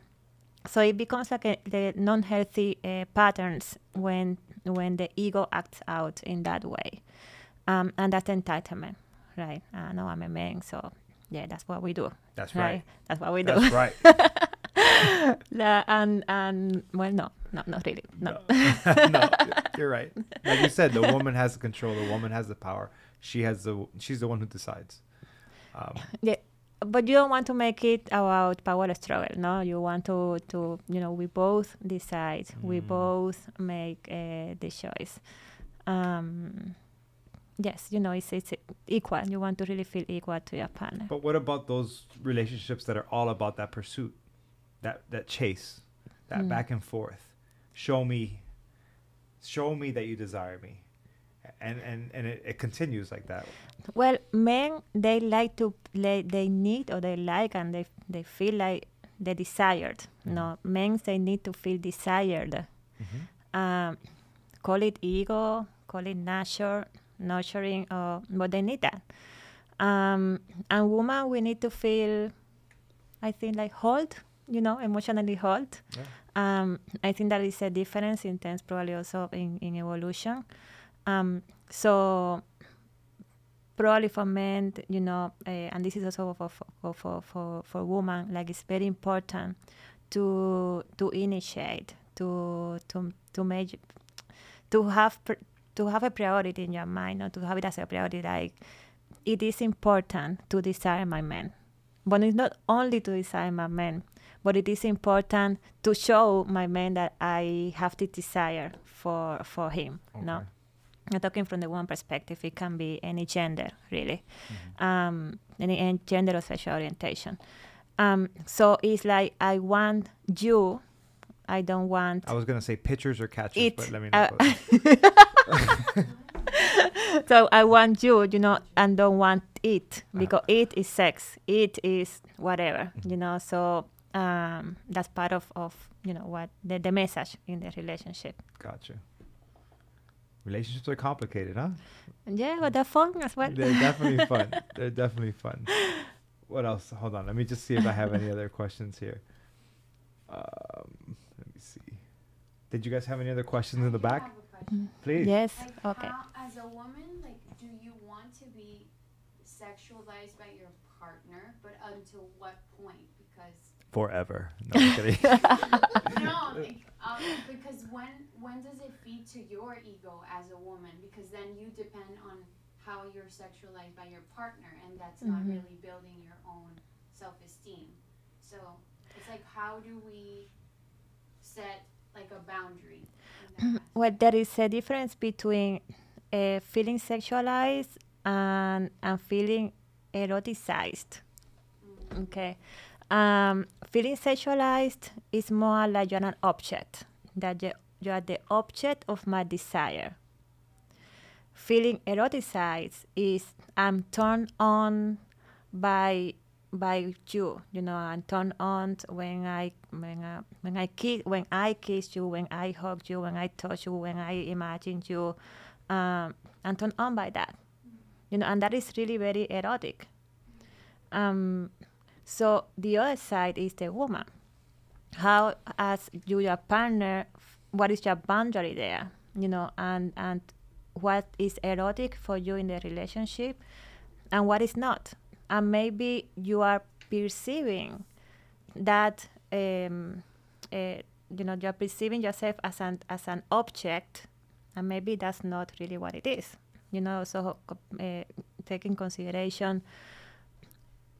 So it becomes like a, the non-healthy uh, patterns when when the ego acts out in that way. Um, and that's entitlement right? I know i'm a man so yeah that's what we do That's right, right. that's what we do That's right. La- and and well no no not really no, no, you're right. Like you said, the woman has the control. The woman has the power. She has the. She's the one who decides. Um, Yeah, but you don't want to make it about power struggle. No, you want to to you know we both decide. We Mm. both make uh, the choice. Um, yes, you know it's it's equal. You want to really feel equal to your partner. but what about those relationships that are all about that pursuit, that that chase, that Mm. back and forth? Show me, show me that you desire me, and and and it, it continues like that. Well, men they like to they, they need or they like and they they feel like they desired. No, men they need to feel desired. Um, call it ego, call it nurture, nurturing, or but they need that. Um, and woman, we need to feel, I think, like hold, you know, emotionally hold. Yeah. Um, I think that is a difference in terms probably also in, in evolution. Um, so probably for men, you know, uh, and this is also for for for for, for women, like it's very important to to initiate, to to to make, to have pr- to have a priority in your mind, or to have it as a priority. Like it is important to desire my man, but it's not only to desire my man, but it is important to show my man that I have the desire for for him. No. I'm talking from the woman perspective. It can be any gender, really, um, any, any gender or sexual orientation. Um, so it's like I want you. I don't want. I was gonna say pitchers or catchers, It, but let me uh, know. so I want you, you know, and don't want it because it is sex. It is whatever, you know. So um, that's part of, of you know what the, the message in the relationship. gotcha. Relationships are complicated, huh? Yeah, but they're fun as well. They're definitely fun. They're definitely fun. What else? Hold on. Let me just see if I have any other questions here. Um, Did you guys have any other questions in the back? have a question. Please. Yes. Like, Okay. how, as a woman, like, do you want to be sexualized by your partner, but until what point? Because Forever. No, I'm kidding. no, like, um, because when when does it feed to your ego as a woman? Because then you depend on how you're sexualized by your partner, and that's not Mhm. really building your own self-esteem. So it's like, how do we set like a boundary? aspect? Well, there is a difference between uh, feeling sexualized and and feeling eroticized. Mm. Okay. Um, feeling sexualized is more like you're an object, that you, you are the object of my desire. Feeling eroticized is I'm turned on by by you. You know, I'm turned on when I when I when I kiss when I kiss you, when I hug you, when I touch you, when I imagine you. Um, I'm turned on by that. You know, and that is really very erotic. Um, so the other side is the woman. How, as you, your partner, what is your boundary there? You know, and and what is erotic for you in the relationship, and what is not. And maybe you are perceiving that, um, uh, you know, you're perceiving yourself as an as an object, and maybe that's not really what it is. You know, so uh, take in consideration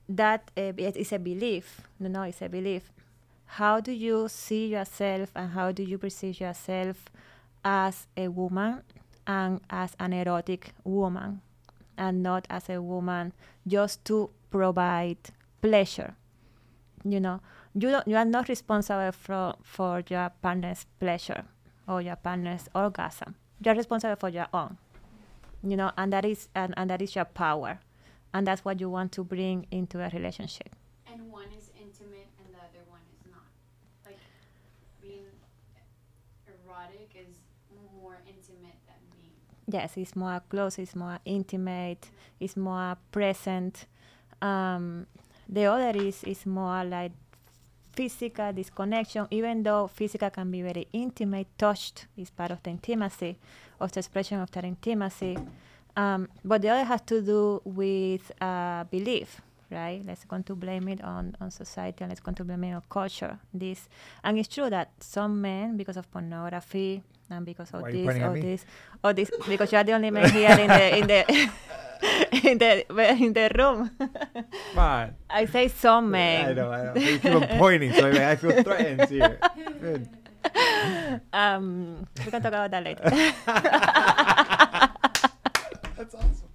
that uh, it is a belief. No, no, it's a belief. How do you see yourself and how do you perceive yourself as a woman and as an erotic woman and not as a woman just to provide pleasure? You know, you, don't, you are not responsible for, for your partner's pleasure or your partner's orgasm. You're responsible for your own. You know, and that is and, and that is your power and that's what you want to bring into a relationship. And one is intimate and the other one is not. Like being erotic is more intimate than being. Yes, it's more close, it's more intimate, it's more present. Um, the other is is more like physical disconnection, even though physical can be very intimate, touched is part of the intimacy, of the expression of that intimacy. Um, but the other has to do with uh, belief, right? Let's going to blame it on, on society and let's going to blame it on culture. This and it's true that some men, because of pornography and because of Why this or this or this, because you are the only man here in the in the in the in the room. Come. I say some men. I know, I know. You keep on pointing, so I, I feel threatened here. Um, we can talk about that later. That's awesome.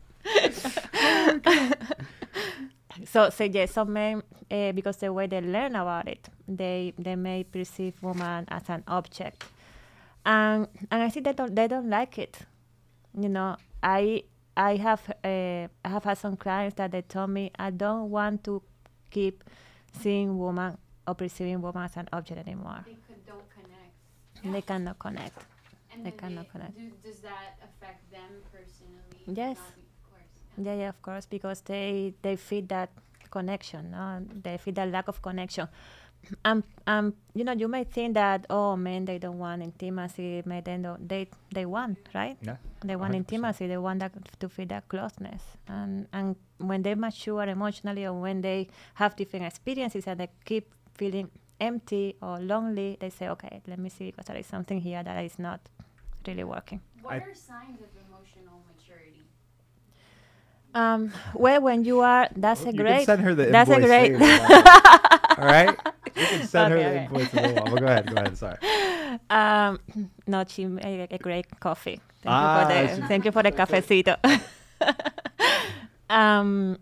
So, so yes, some men, uh, because the way they learn about it, they they may perceive woman as an object, and and I think they don't they don't like it. You know, I I have uh, I have had some clients that they told me I don't want to keep seeing woman or perceiving woman as an object anymore. They could, don't connect. They cannot connect. And They cannot connect. Do, does that affect them personally? Yes. Not be- Of course. Yeah, yeah, of course, because they they feel that connection, no? They feel that lack of connection. Um, um, you know, you may think that oh, men they don't want intimacy, men they don't, they they want, right? Yeah. They want 100%. intimacy. They want that to feel that closeness, and and when they mature emotionally, or when they have different experiences, and they keep feeling empty or lonely, they say, okay, let me see because there is something here that is not really working. What I- are signs of emotional maturity? Um, well, when you are, that's you a can great. send her the that's a great-. All right? You can send her Okay, the okay. invoice in a little while. But go ahead, go ahead. Sorry. Um, no, she made a great coffee. Thank Ah, you for the she- thank you for the cafecito. um,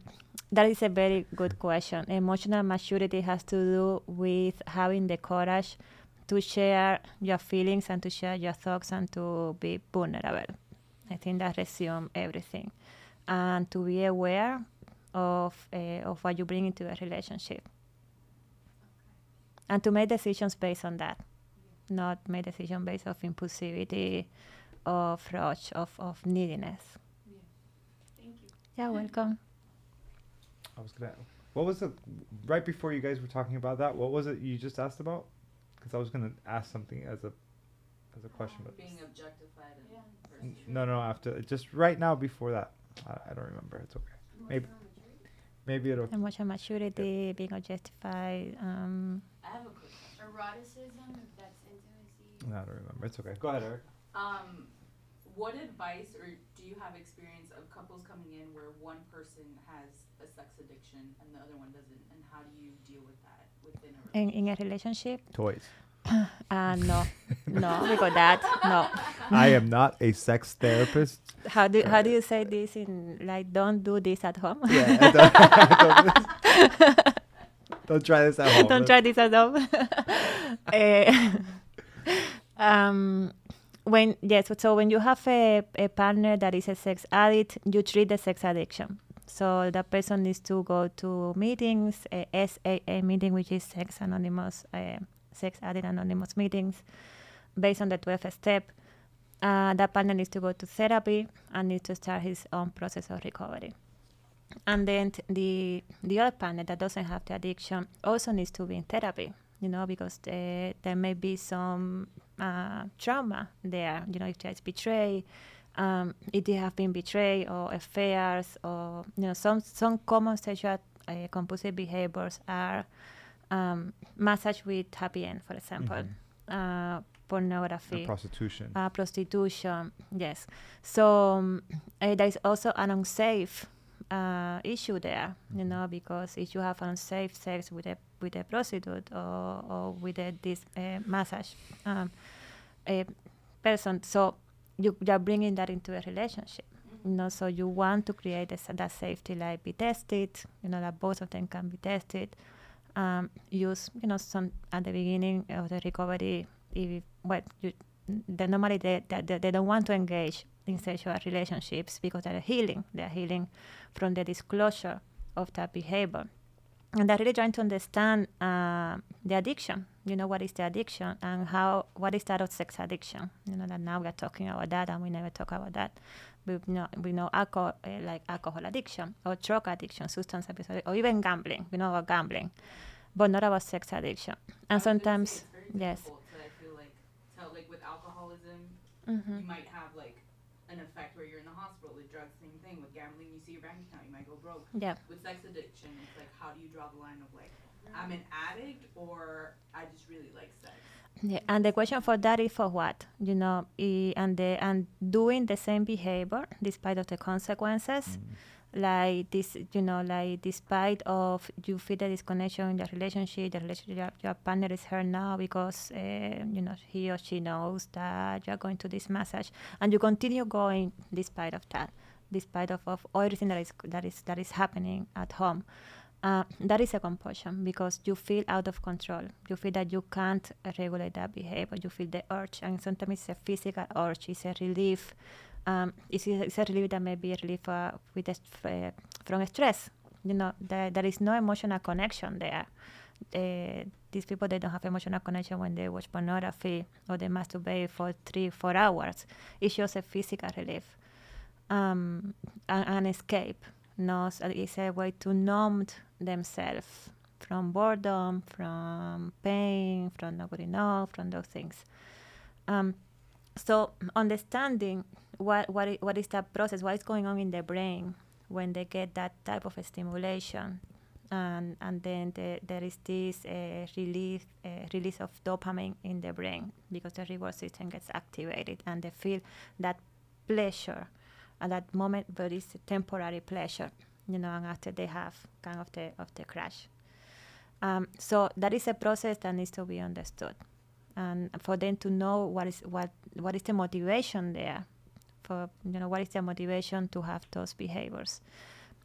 that is a very good question. Emotional maturity has to do with having the courage to share your feelings and to share your thoughts and to be vulnerable. I think that resumes everything, and to be aware of uh, of what you bring into a relationship, and to make decisions based on that not make decision based of impulsivity, of rush, of, of neediness. Thank you. Yeah, welcome. I was gonna. What was it? Right before you guys were talking about that, what was it you just asked about? Because I was gonna ask something as a, as a question, but Being objectified and Yeah. N- no, no, after just right now before that. I, I don't remember. It's okay. Maybe. Emotional maturity. Maybe it'll. Emotional maturity, being objectified. Um, I have a quick question. Eroticism, if that's intimacy. No, I don't remember. It's okay. Go ahead, Eric. Um, what advice or do you have experience of couples coming in where one person has a sex addiction and the other one doesn't, and how do you deal with that within a in, in a relationship, Toys. Uh, no, no, because that, no. I am not a sex therapist. How do how do you say this in like don't do this at home? Yeah. I don't, don't, don't try this at home. don't try this at home. Eh, um, when yes, so when you have a, a partner that is a sex addict, you treat the sex addiction. So that person needs to go to meetings, a SAA meeting, which is Sex Anonymous, uh, Sex Addict Anonymous meetings, based on the 12 step. Uh, that partner needs to go to therapy and needs to start his own process of recovery. And then t- the the other partner that doesn't have the addiction also needs to be in therapy, you know, because uh, there may be some uh, trauma there, you know, if there's betray, um, if they have been betrayed or affairs or you know some some common sexual uh, compulsive behaviors are um, massage with happy end, for example, uh, pornography And prostitution. uh, prostitution. Yes. So um, uh, there is also an unsafe uh, issue there, you know, because if you have unsafe sex with a with a prostitute or, or with a this uh, massage um, a person, so you you are bringing that into a relationship. You know, so you want to create a, that safety, like be tested. You know, that both of them can be tested. Um, use, you know, some at the beginning of the recovery. If well, you, they normally they, they, they don't want to engage in sexual relationships because they're healing. They're healing from the disclosure of that behavior. And they're really trying to understand uh, the addiction. You know, what is the addiction and how, what is that of sex addiction? You know, that now we're talking about that and we never talk about that. We know, we know alcohol, uh, like alcohol addiction or drug addiction, substance abuse, or even gambling. We know about gambling, but not about sex addiction. And sometimes, it's very yes. I feel like, tell, like with alcoholism, mhm. you might have like an effect where you're in the hospital. With drugs, same thing. With gambling, you see your bank account, you might go broke. yeah. With sex addiction, it's like, how do you draw the line of like, I'm an addict or I just really like sex? Yeah, and the question for that is for what, you know, and the and doing the same behavior despite of the consequences, like this, you know, like despite of you feel the disconnection in the relationship, the relationship your, your partner is hurt now because uh, you know he or she knows that you're going to this massage, and you continue going despite of that, despite of, of everything that is that is that is happening at home. Uh, that is a compulsion because you feel out of control. You feel that you can't regulate that behavior. You feel the urge, and sometimes it's a physical urge. It's a relief. Um, it's, it's a relief that may be a relief uh, with uh, from stress. You know, there, there is no emotional connection there. Uh, these people they don't have emotional connection when they watch pornography or they masturbate for three, four hours. It's just a physical relief, um, an escape. No, so it's a way to numb themselves from boredom, from pain, from good enough, from those things. Um, so understanding what what i- what is that process, what is going on in the brain when they get that type of stimulation, and and then the, there is this uh, release uh, release of dopamine in the brain because the reward system gets activated and they feel that pleasure at that moment, but it's a temporary pleasure, you know, and after they have kind of the of the crash. Um, so that is a process that needs to be understood, and for them to know what is what what is the motivation there, for you know what is the motivation to have those behaviors.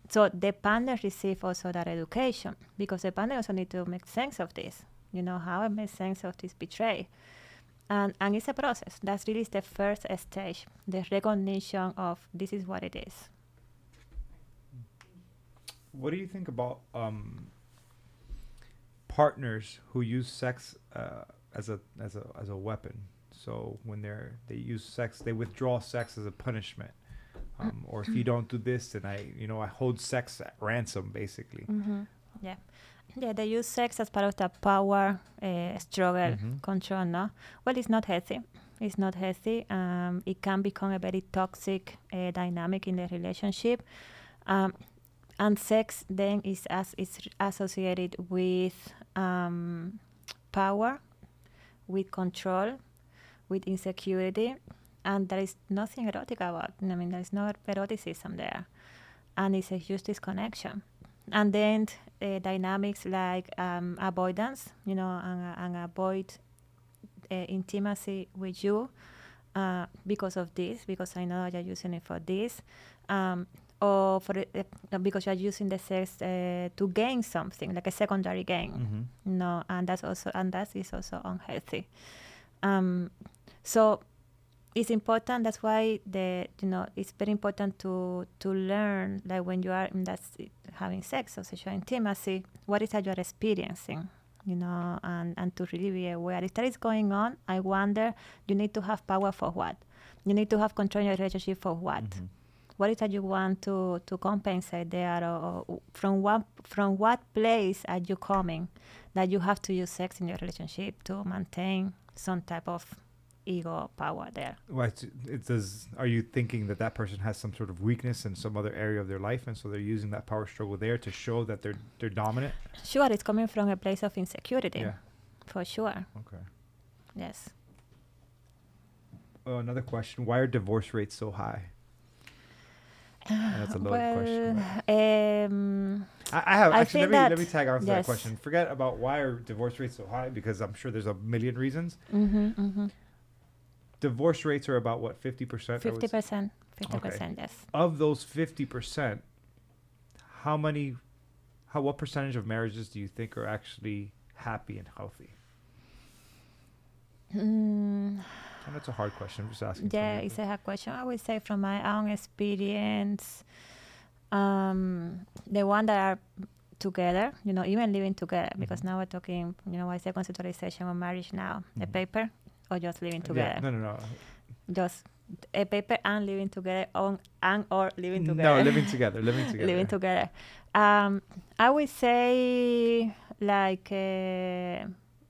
So the partner receive also that education because the partner also need to make sense of this. You know how I make sense of this betray, and and it's a process. That's really the first stage, the recognition of this is what it is. What do you think about um, partners who use sex uh, as a as a as a weapon? So when they're they use sex, they withdraw sex as a punishment. Um, or if you don't do this, then I, you know, I hold sex at ransom, basically. Mm-hmm. Yeah, yeah. They use sex as part of the power uh, struggle Mhm. control. No, well, it's not healthy. It's not healthy. Um, it can become a very toxic uh, dynamic in the relationship. Um, and sex then is as is associated with um, power, with control, with insecurity, and there is nothing erotic about. I mean, there is no eroticism there, and it's a huge disconnection. And then uh, dynamics like um, avoidance, you know, and, and avoid uh, intimacy with you uh, because of this, because I know you're using it for this, um, or for uh, because you're using the sex uh, to gain something, like a secondary gain. Mm-hmm. No, and that's also and that is also unhealthy. Um, so it's important. That's why the you know it's very important to to learn like when you are in that having sex or sexual intimacy, what is that you are experiencing, you know, and and to really be aware. If that is going on, I wonder you need to have power for what. You need to have control in your relationship for what. Mhm. What is that you want to to compensate there, or, or from what from what place are you coming that you have to use sex in your relationship to maintain some type of ego power there? Why it's- it does? Are you thinking that that person has some sort of weakness in some other area of their life, and so they're using that power struggle there to show that they're they're dominant? Sure, it's coming from a place of insecurity, Yeah. for sure. Okay. Yes. Oh, another question: Why are divorce rates so high? that's a loaded well, question, Um, I, I have I actually. Let me let me tag on to that question. Forget about why are divorce rates so high because I'm sure there's a million reasons. mhm, mhm. Divorce rates are about what fifty percent. Fifty percent. Fifty percent. Yes. Of those fifty percent, how many, how what percentage of marriages do you think are actually happy and healthy? Mm, And that's a hard question. I'm just asking. yeah, it's a hard question. I would say from my own experience, um, the one that are together, you know, even living together, because Mhm. now we're talking, you know, what's the conceptualization of marriage now? A Mhm. paper or just living Yeah, together? no, no, no. Just a paper and living together on and or living together. No, living together. Living together. living together. Um, I would say like uh,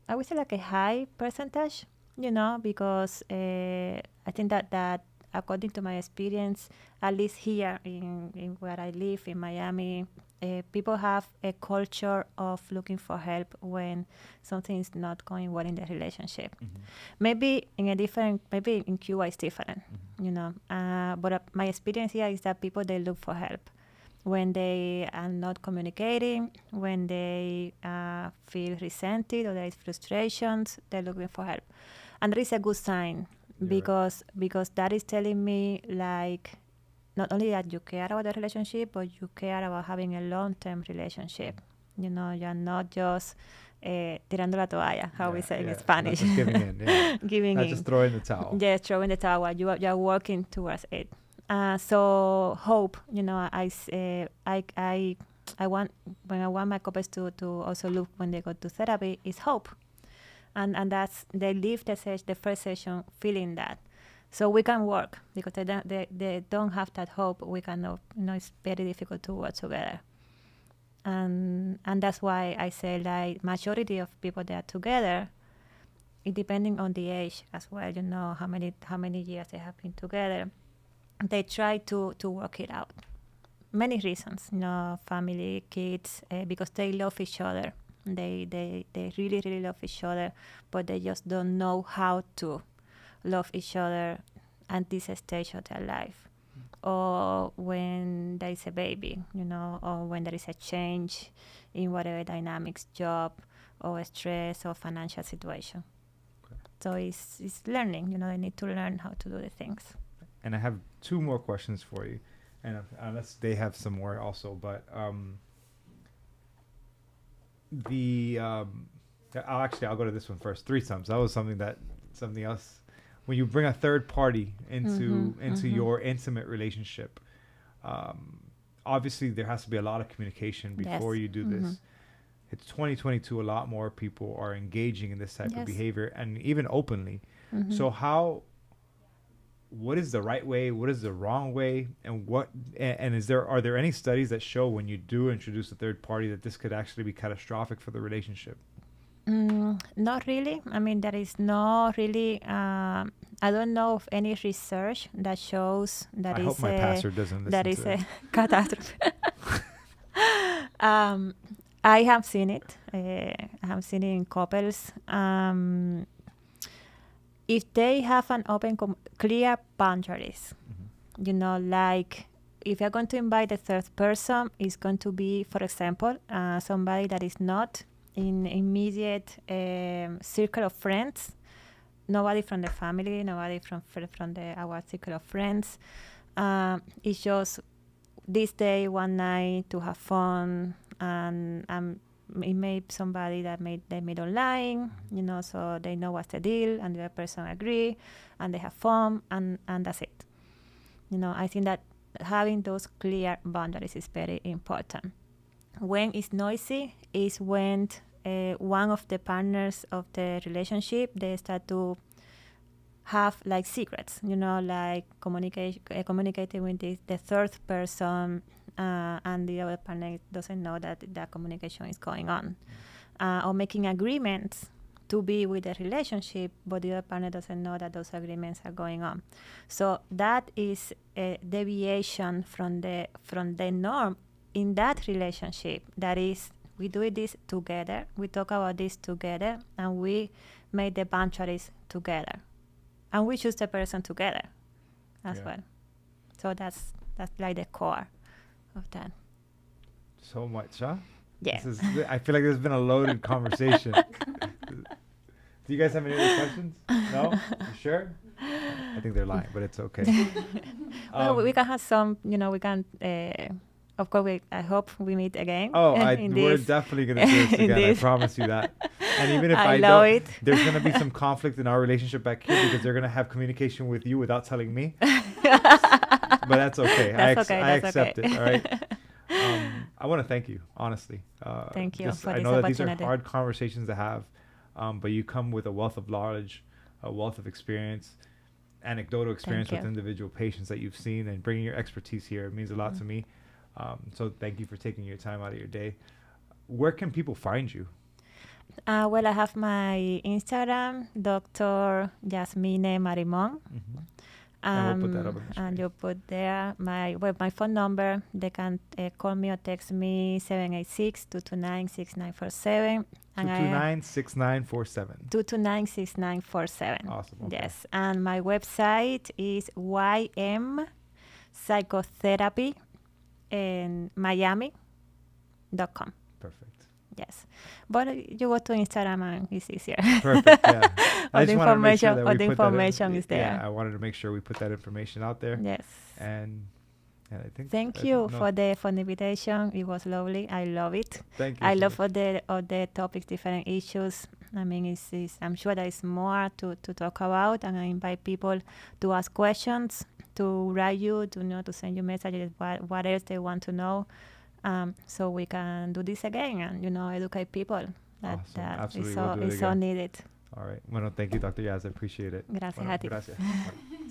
I would say like a high percentage, you know, because uh, I think that that according to my experience, at least here in, in where I live in Miami, uh, people have a culture of looking for help when something is not going well in the relationship. Mhm. Maybe in a different, maybe in Cuba it's different Mhm. you know. Uh, but uh, my experience here is that people they look for help when they are not communicating, when they uh, feel resented or there is frustrations, they're looking for help, and there is a good sign Yeah. because because that is telling me like not only that you care about the relationship, but you care about having a long-term relationship. You know, you're not just uh, tirando la toalla, how we Yeah, say yeah. in Not Spanish, just giving in. Yeah. giving Not in. just throwing the towel. Yes, throwing the towel. You are, you are working towards it. Uh, so hope, you know, I, uh, I, I, I want when I want my couples to, to also look when they go to therapy is hope, and and that's they leave the ses- the first session feeling that, so we can work because they don't they, they don't have that hope. We cannot, you know, it's very difficult to work together. And and that's why I say like majority of people that are together it depending on the age as well you know how many how many years they have been together they try to to work it out many reasons you know family kids uh, because they love each other they they they really really love each other but they just don't know how to love each other at this stage of their life or when there is a baby you know or when there is a change in whatever dynamics job or stress or financial situation so it's, it's learning you know they need to learn how to do the things And I have two more questions for you, and uh, unless they have some more also, but um, the um, I'll actually I'll go to this one first. Three Threesomes. That was something that something else. When you bring a third party into Mhm, into mhm. your intimate relationship, um, obviously there has to be a lot of communication before Yes, you do this. It's 2022. A lot more people are engaging in this type of behavior, and even openly. Mhm. So how what is the right way, what is the wrong way, and what and is there are there any studies that show when you do introduce a third party that this could actually be catastrophic for the relationship? Mm, not really. I mean, there is no really. Um, I don't know of any research that shows that I is hope my a, pastor doesn't that is a catastrophe. um, I have seen it. Uh, I have seen it in couples. Um, if they have an open, com- clear boundaries, Mhm. you know, like if you're going to invite a third person, it's going to be, for example, uh, somebody that is not in immediate um, circle of friends, nobody from the family, nobody from from the our circle of friends. Um, it's just this day, one night to have fun, and um, it may somebody that made they meet online, you know, so they know what's the deal, and the other person agree, and they have fun, and and that's it. You know, I think that having those clear boundaries is very important. When it's noisy is when uh, one of the partners of the relationship they start to have like secrets, you know, like communication, uh, communicating with the, the third person, uh, and the other partner doesn't know that that communication is going on, uh, or making agreements to be with the relationship, but the other partner doesn't know that those agreements are going on. So that is a deviation from the from the norm in that relationship. That is, we do this together. We talk about this together, and we make the boundaries together, and we choose the person together as Yeah. well. So that's that's like the core of that. So much, huh? Yeah. Is, I feel like there's been a loaded conversation. Do you guys have any other questions? No? You sure? I think they're lying, but it's okay. well, we- Um, we can have some. You know, we can. Uh, of course, we, I hope we meet again. Oh, I, we're this. definitely gonna do this in again. I promise you that. And even if I, I love don't, it. there's gonna be some conflict in our relationship back here because they're gonna have communication with you without telling me. but that's okay. That's I, ex- okay, I that's accept okay. it. All right. Um, I want to thank you, honestly. Uh, Thank you this- for I this know that these are hard conversations to have, um, but you come with a wealth of knowledge, a wealth of experience, anecdotal experience with individual patients that you've seen, and bringing your expertise here. It means a lot to Mhm. me. Um, so thank you for taking your time out of your day. Where can people find you? Uh, well, I have my Instagram, Dr. Yazmine Marimon. Mm-hmm. And we'll put that up the and you put there my well, my phone number. They can uh, call me or text me 786-229-6947. Two And two I nine six nine four seven. 229-6947. Awesome. Okay. Yes, and my website is ym psychotherapy in miami.com. Perfect. Yes, but uh, you go to Instagram and it's easier. Perfect. Yeah. all the just wanted to make sure information, all the that in- information is Yeah. I wanted to make sure we put that information out there. Yes. And, and I think. Thank you no, for the for the invitation. It was lovely. I love it. Thank you. I so love much. all the all the topics, different issues. I mean, it's, it's I'm sure there is more to, to talk about, and I invite people to ask questions, to write you, to you know, to send you messages, what what else they want to know, um, so we can do this again and you know educate people. That Awesome. that Absolutely, is we'll so it is so needed. All right. Bueno, thank you, Dr. Yaz. I appreciate it. Gracias Bueno, a ti. Gracias.